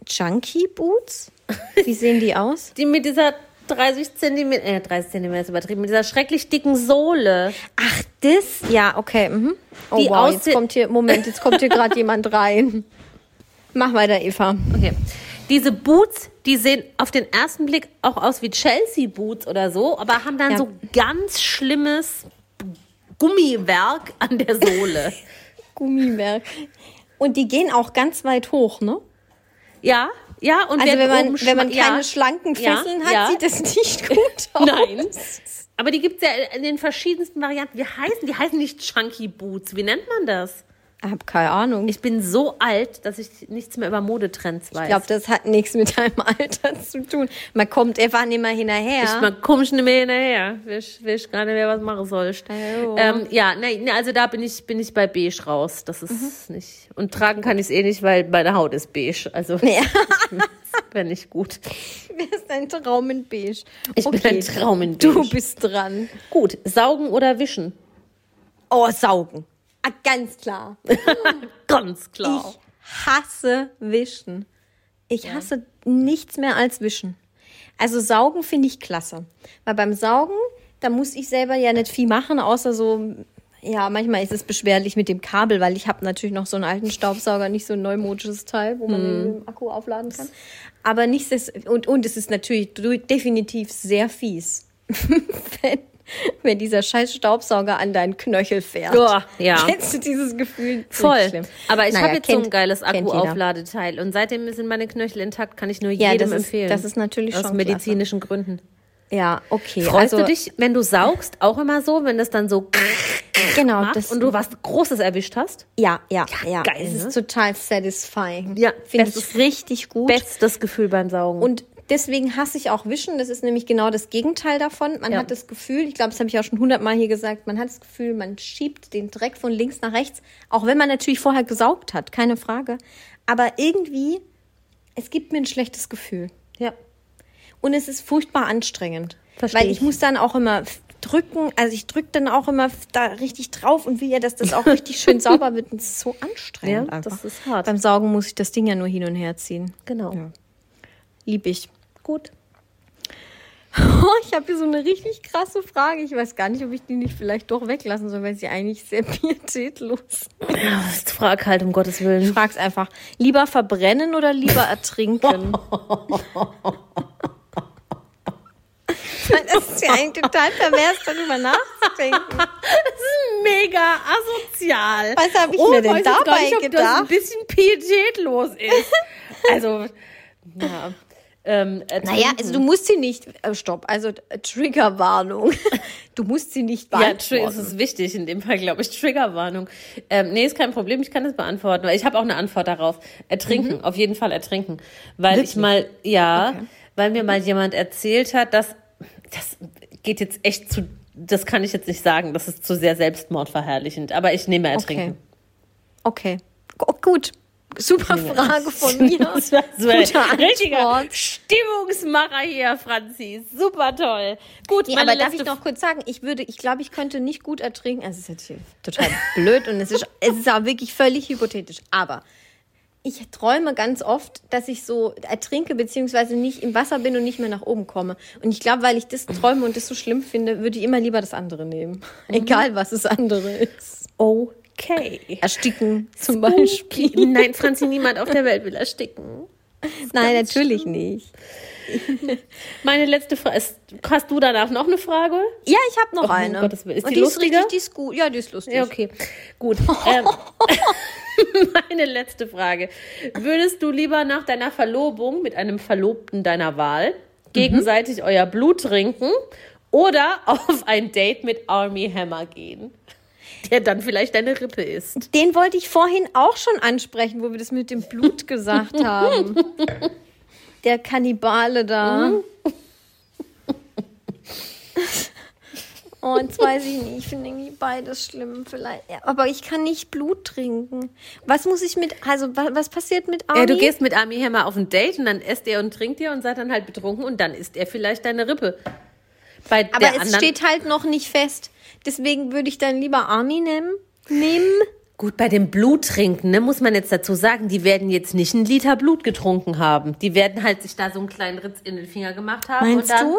Chunky Boots? [laughs] Wie sehen die aus? Die mit dieser 30 Zentimeter, äh, 30 Zentimeter ist übertrieben, mit dieser schrecklich dicken Sohle. Ach, das? Ja, okay. Mhm. Oh, Die wow, jetzt kommt hier, Moment, jetzt kommt hier [laughs] gerade jemand rein. Mach weiter, Eva. Okay. Diese Boots, die sehen auf den ersten Blick auch aus wie Chelsea Boots oder so, aber haben dann Ja. so ganz schlimmes Gummiwerk an der Sohle. [laughs] Gummiwerk. Und die gehen auch ganz weit hoch, ne? ja, ja, und Also wenn man, wenn man keine ja. schlanken Ja, Fesseln hat, ja. sieht das nicht gut [laughs] aus. Nein. Aber die gibt es ja in den verschiedensten Varianten. Wie heißen die? heißen nicht Chunky Boots. Wie nennt man das? Ich habe keine Ahnung. Ich Ich bin so alt, dass ich nichts mehr über Modetrends weiß. glaube, das hat nichts mit deinem Alter zu tun. Man kommt einfach nicht mehr hinterher. Ich mal komisch nicht mehr hinterher. Weiß, weiß gar nicht mehr, was machen sollst. Hallo. Ähm, ja, nee, also da bin ich, bin ich bei beige raus. Das ist Mhm. nicht. Und tragen kann ich es eh nicht, weil meine Haut ist beige. Also Ja. [laughs] wäre nicht gut. Wer ist ein Traum in beige? Ich bin ein Traum in Du beige. bist dran. Gut, saugen oder wischen? Oh, saugen. Ah, ganz klar. [laughs] Ganz klar. Ich hasse Wischen. Ich hasse nichts mehr als Wischen. Also Saugen finde ich klasse. Weil beim Saugen, da muss ich selber ja nicht viel machen, außer so, ja, manchmal ist es beschwerlich mit dem Kabel, weil ich habe natürlich noch so einen alten Staubsauger, nicht so ein neumodisches Teil, wo man den mit dem Akku aufladen kann. Aber nichts und, und es ist natürlich definitiv sehr fies, [laughs] wenn, [laughs] wenn dieser scheiß Staubsauger an deinen Knöchel fährt. Ja, ja. [laughs] Kennst du dieses Gefühl? Voll. Schlimm. Aber ich Naja, habe jetzt so kennt- ein geiles. Akkuaufladeteil und seitdem sind meine Knöchel intakt, kann ich nur Ja, jedem das ist- empfehlen. das ist natürlich Aus schon medizinischen Gründen. Ja, okay. Freust also, du dich, wenn du saugst, auch immer so, wenn das dann so [laughs] Genau, macht das und du was Großes erwischt hast? Ja, ja, ja. geil, Es ne? ist total satisfying. Ja, finde ich richtig gut. Bestes Gefühl beim Saugen. Und deswegen hasse ich auch Wischen. Das ist nämlich genau das Gegenteil davon. Man Ja. hat das Gefühl, ich glaube, das habe ich auch schon hundertmal hier gesagt, man hat das Gefühl, man schiebt den Dreck von links nach rechts, auch wenn man natürlich vorher gesaugt hat, keine Frage. Aber irgendwie, es gibt mir ein schlechtes Gefühl. ja. Und es ist furchtbar anstrengend. Versteh weil ich, ich. muss dann auch immer drücken, also ich drücke dann auch immer da richtig drauf und will ja, dass das auch richtig schön [laughs] sauber wird. Und es ist so anstrengend. Ja, einfach. das ist hart. Beim Saugen muss ich das Ding ja nur hin und her ziehen. Genau. Lieb ich. Gut. [laughs] Ich habe hier so eine richtig krasse Frage. Ich weiß gar nicht, ob ich die nicht vielleicht doch weglassen soll, weil sie eigentlich sehr [laughs] pietätlos ist. Ja, frag halt, um Gottes Willen. Ich frag's einfach. Lieber verbrennen oder lieber ertrinken? [laughs] das ist ja eigentlich total pervers, darüber nachzudenken. Mega asozial. Was hab ich oh, mir denn dabei nicht, Das gedacht? ein bisschen pietätlos ist. Also, ja. Ähm, Naja, also du musst sie nicht, äh, stopp, also äh, Triggerwarnung. [laughs] Du musst sie nicht Ja, es beantworten. ist wichtig in dem Fall, glaube ich. Triggerwarnung. Ähm, nee, ist kein Problem, ich kann das beantworten. Weil ich habe auch eine Antwort darauf. Ertrinken, auf jeden Fall ertrinken. Weil Wirklich? ich mal, ja, Okay. weil mir mal jemand erzählt hat, dass das geht jetzt echt zu, das kann ich jetzt nicht sagen, das ist zu sehr selbstmordverherrlichend. Aber ich nehme ertrinken. Okay. Oh, gut. Super Frage von [laughs] mir. Das war so ein richtiger. Stimmungsmacher hier, Franzi. Super toll. Gut, Nee, aber darf ich noch kurz sagen, ich würde, ich glaube, ich könnte nicht gut ertrinken. Also, Es ist jetzt hier total [laughs] blöd und es ist, es ist auch wirklich völlig hypothetisch. Aber ich träume ganz oft, dass ich so ertrinke, beziehungsweise nicht im Wasser bin und nicht mehr nach oben komme. Und ich glaube, weil ich das träume und das so schlimm finde, würde ich immer lieber das andere nehmen. [laughs] Egal, was das andere ist. Okay. Ersticken zum Beispiel. Nein, Franzi, niemand auf der Welt will ersticken. [laughs] Nein, natürlich nicht. [laughs] Meine letzte Frage ist, hast du danach noch eine Frage? Ja, ich habe noch Oh, eine. Gottes Willen. Ist Und die die ist lustiger? richtig, die ist gut. Ja, die ist lustig. Ja, okay. Gut. Ähm, [laughs] meine letzte Frage. Würdest du lieber nach deiner Verlobung mit einem Verlobten deiner Wahl gegenseitig euer Blut trinken oder auf ein Date mit Army Hammer gehen? [laughs] Der dann vielleicht deine Rippe ist. Den wollte ich vorhin auch schon ansprechen, wo wir das mit dem Blut gesagt [laughs] haben. Der Kannibale da. [laughs] Oh, jetzt weiß ich nicht. Ich finde irgendwie beides schlimm vielleicht. Ja, aber ich kann nicht Blut trinken. Was muss ich mit, also was, was passiert mit Army? Ja, du gehst mit Army Hammer auf ein Date und dann esst er und trinkt ihr und seid dann halt betrunken und dann isst er vielleicht deine Rippe. Bei aber es steht halt noch nicht fest. Deswegen würde ich dann lieber Army nehmen. nehmen. Gut, bei dem Bluttrinken, ne, muss man jetzt dazu sagen, die werden jetzt nicht einen Liter Blut getrunken haben. Die werden halt sich da so einen kleinen Ritz in den Finger gemacht haben. Meinst du?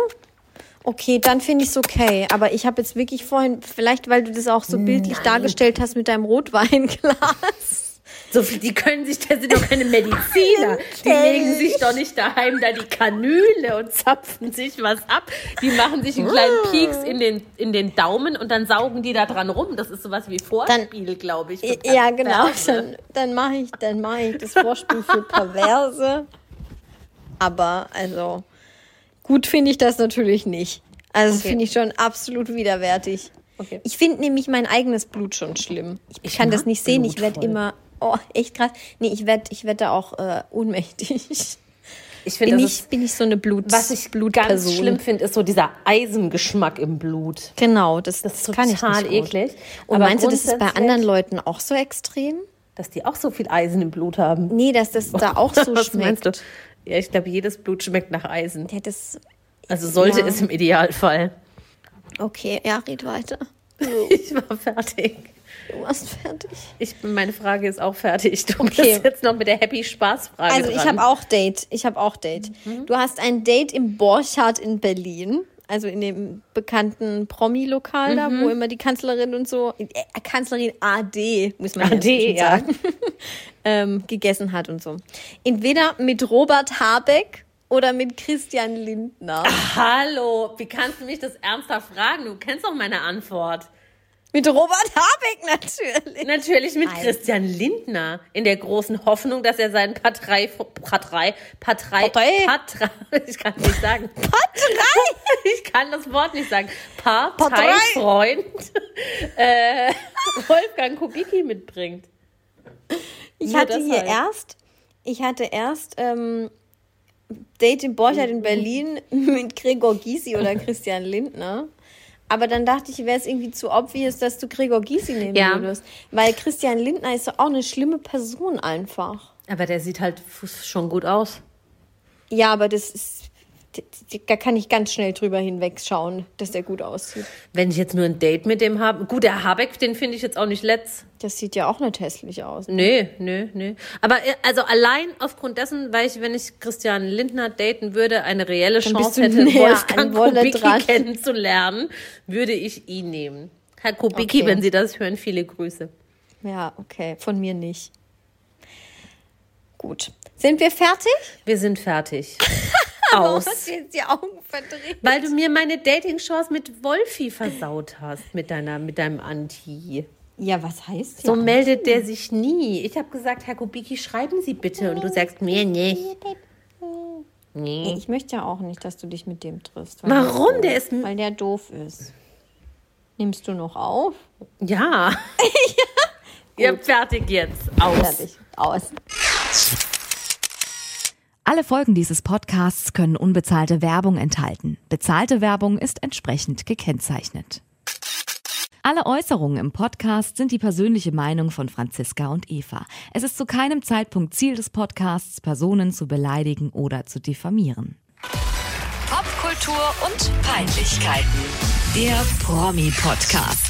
Okay, dann finde ich es okay. Aber ich habe jetzt wirklich vorhin, vielleicht weil du das auch so bildlich Nein. dargestellt hast mit deinem Rotweinglas. So viel, die können sich, das sind doch keine Mediziner. Die legen sich doch nicht daheim da die Kanüle und zapfen sich was ab. Die machen sich einen kleinen. Pieks in den, in den Daumen und dann saugen die da dran rum. Das ist sowas wie Vorspiel, glaube ich. Ja, genau. Dann, dann mache ich, dann mache ich das Vorspiel für Perverse. Aber, also, gut finde ich das natürlich nicht. Also, das finde ich schon absolut widerwärtig. Okay. Ich finde nämlich mein eigenes Blut schon schlimm. Ich, ich kann das nicht sehen. Blut ich werde immer Oh, echt krass. Nee, ich werde ich werd da auch äh, ohnmächtig. Ich finde, bin, ich, bin ich so eine Blut Was ich ganz schlimm finde, ist so dieser Eisengeschmack im Blut. Genau, das, das, das kann ich nicht eklig. Und Aber meinst du, das ist bei anderen Leuten auch so extrem? Dass die auch so viel Eisen im Blut haben? Nee, dass das da auch so [laughs] Was schmeckt. Meinst du? Ja, ich glaube, jedes Blut schmeckt nach Eisen. Ja, das, also sollte ja. es im Idealfall. Okay, ja, red weiter. [laughs] ich war fertig. Du warst fertig. Ich, meine Frage ist auch fertig. Du okay. bist jetzt noch mit der Happy Spaß Frage Also ich habe auch Date. Ich habe auch Date. Mhm. Du hast ein Date im Borchardt in Berlin. Also in dem bekannten Promi-Lokal mhm. da, wo immer die Kanzlerin und so, äh, Kanzlerin AD, muss man AD, ja. sagen, [laughs] ähm, gegessen hat und so. Entweder mit Robert Habeck oder mit Christian Lindner. Ach, hallo, wie kannst du mich das ernsthaft fragen? Du kennst doch meine Antwort. Mit Robert Habeck natürlich. Natürlich mit Nein. Christian Lindner. In der großen Hoffnung, dass er seinen Partei, Partei, Partei, Partei, Partei [laughs] ich kann nicht sagen. Partei? [laughs] Ich kann das Wort nicht sagen. Parteifreund äh, Wolfgang Kubicki mitbringt. Ich Nur hatte hier halt. erst, ich hatte erst ähm, Date in Borchardt [laughs] in Berlin mit Gregor Gysi oder Christian Lindner. Aber dann dachte ich, wäre es irgendwie zu obvious, dass du Gregor Gysi nehmen ja. würdest. Weil Christian Lindner ist auch eine schlimme Person einfach. Aber der sieht halt schon gut aus. Ja, aber das ist da kann ich ganz schnell drüber hinwegschauen, dass der gut aussieht. Wenn ich jetzt nur ein Date mit dem habe. Gut, der Habeck, den finde ich jetzt auch nicht letzt. Das sieht ja auch nicht hässlich aus. Ne? Nee, nee, nee. Aber äh, also allein aufgrund dessen, weil ich, wenn ich Christian Lindner daten würde, eine reelle Chance hätte, Wolfgang Kubicki [laughs] kennenzulernen, würde ich ihn nehmen. Herr Kubicki, okay. wenn Sie das hören, viele Grüße. Ja, okay. Von mir nicht. Gut. Sind wir fertig? Wir sind fertig. [laughs] [laughs] aus. hast du jetzt die Augen verdreht? Weil du mir meine Dating-Chance mit Wolfi versaut hast, mit, deiner, mit deinem Anti. Ja, was heißt So meldet der sich nie. Ich habe gesagt, Herr Kubicki, schreiben Sie bitte. Und du sagst mir nicht. Nee. Ich möchte ja auch nicht, dass du dich mit dem triffst. Warum? Der ist. Weil der doof ist. Nimmst du noch auf? Ja. [laughs] ja. Ja, fertig jetzt. Aus. Fertig. Aus. Alle Folgen dieses Podcasts können unbezahlte Werbung enthalten. Bezahlte Werbung ist entsprechend gekennzeichnet. Alle Äußerungen im Podcast sind die persönliche Meinung von Franziska und Eva. Es ist zu keinem Zeitpunkt Ziel des Podcasts, Personen zu beleidigen oder zu diffamieren. Popkultur und Peinlichkeiten. Der Promi-Podcast.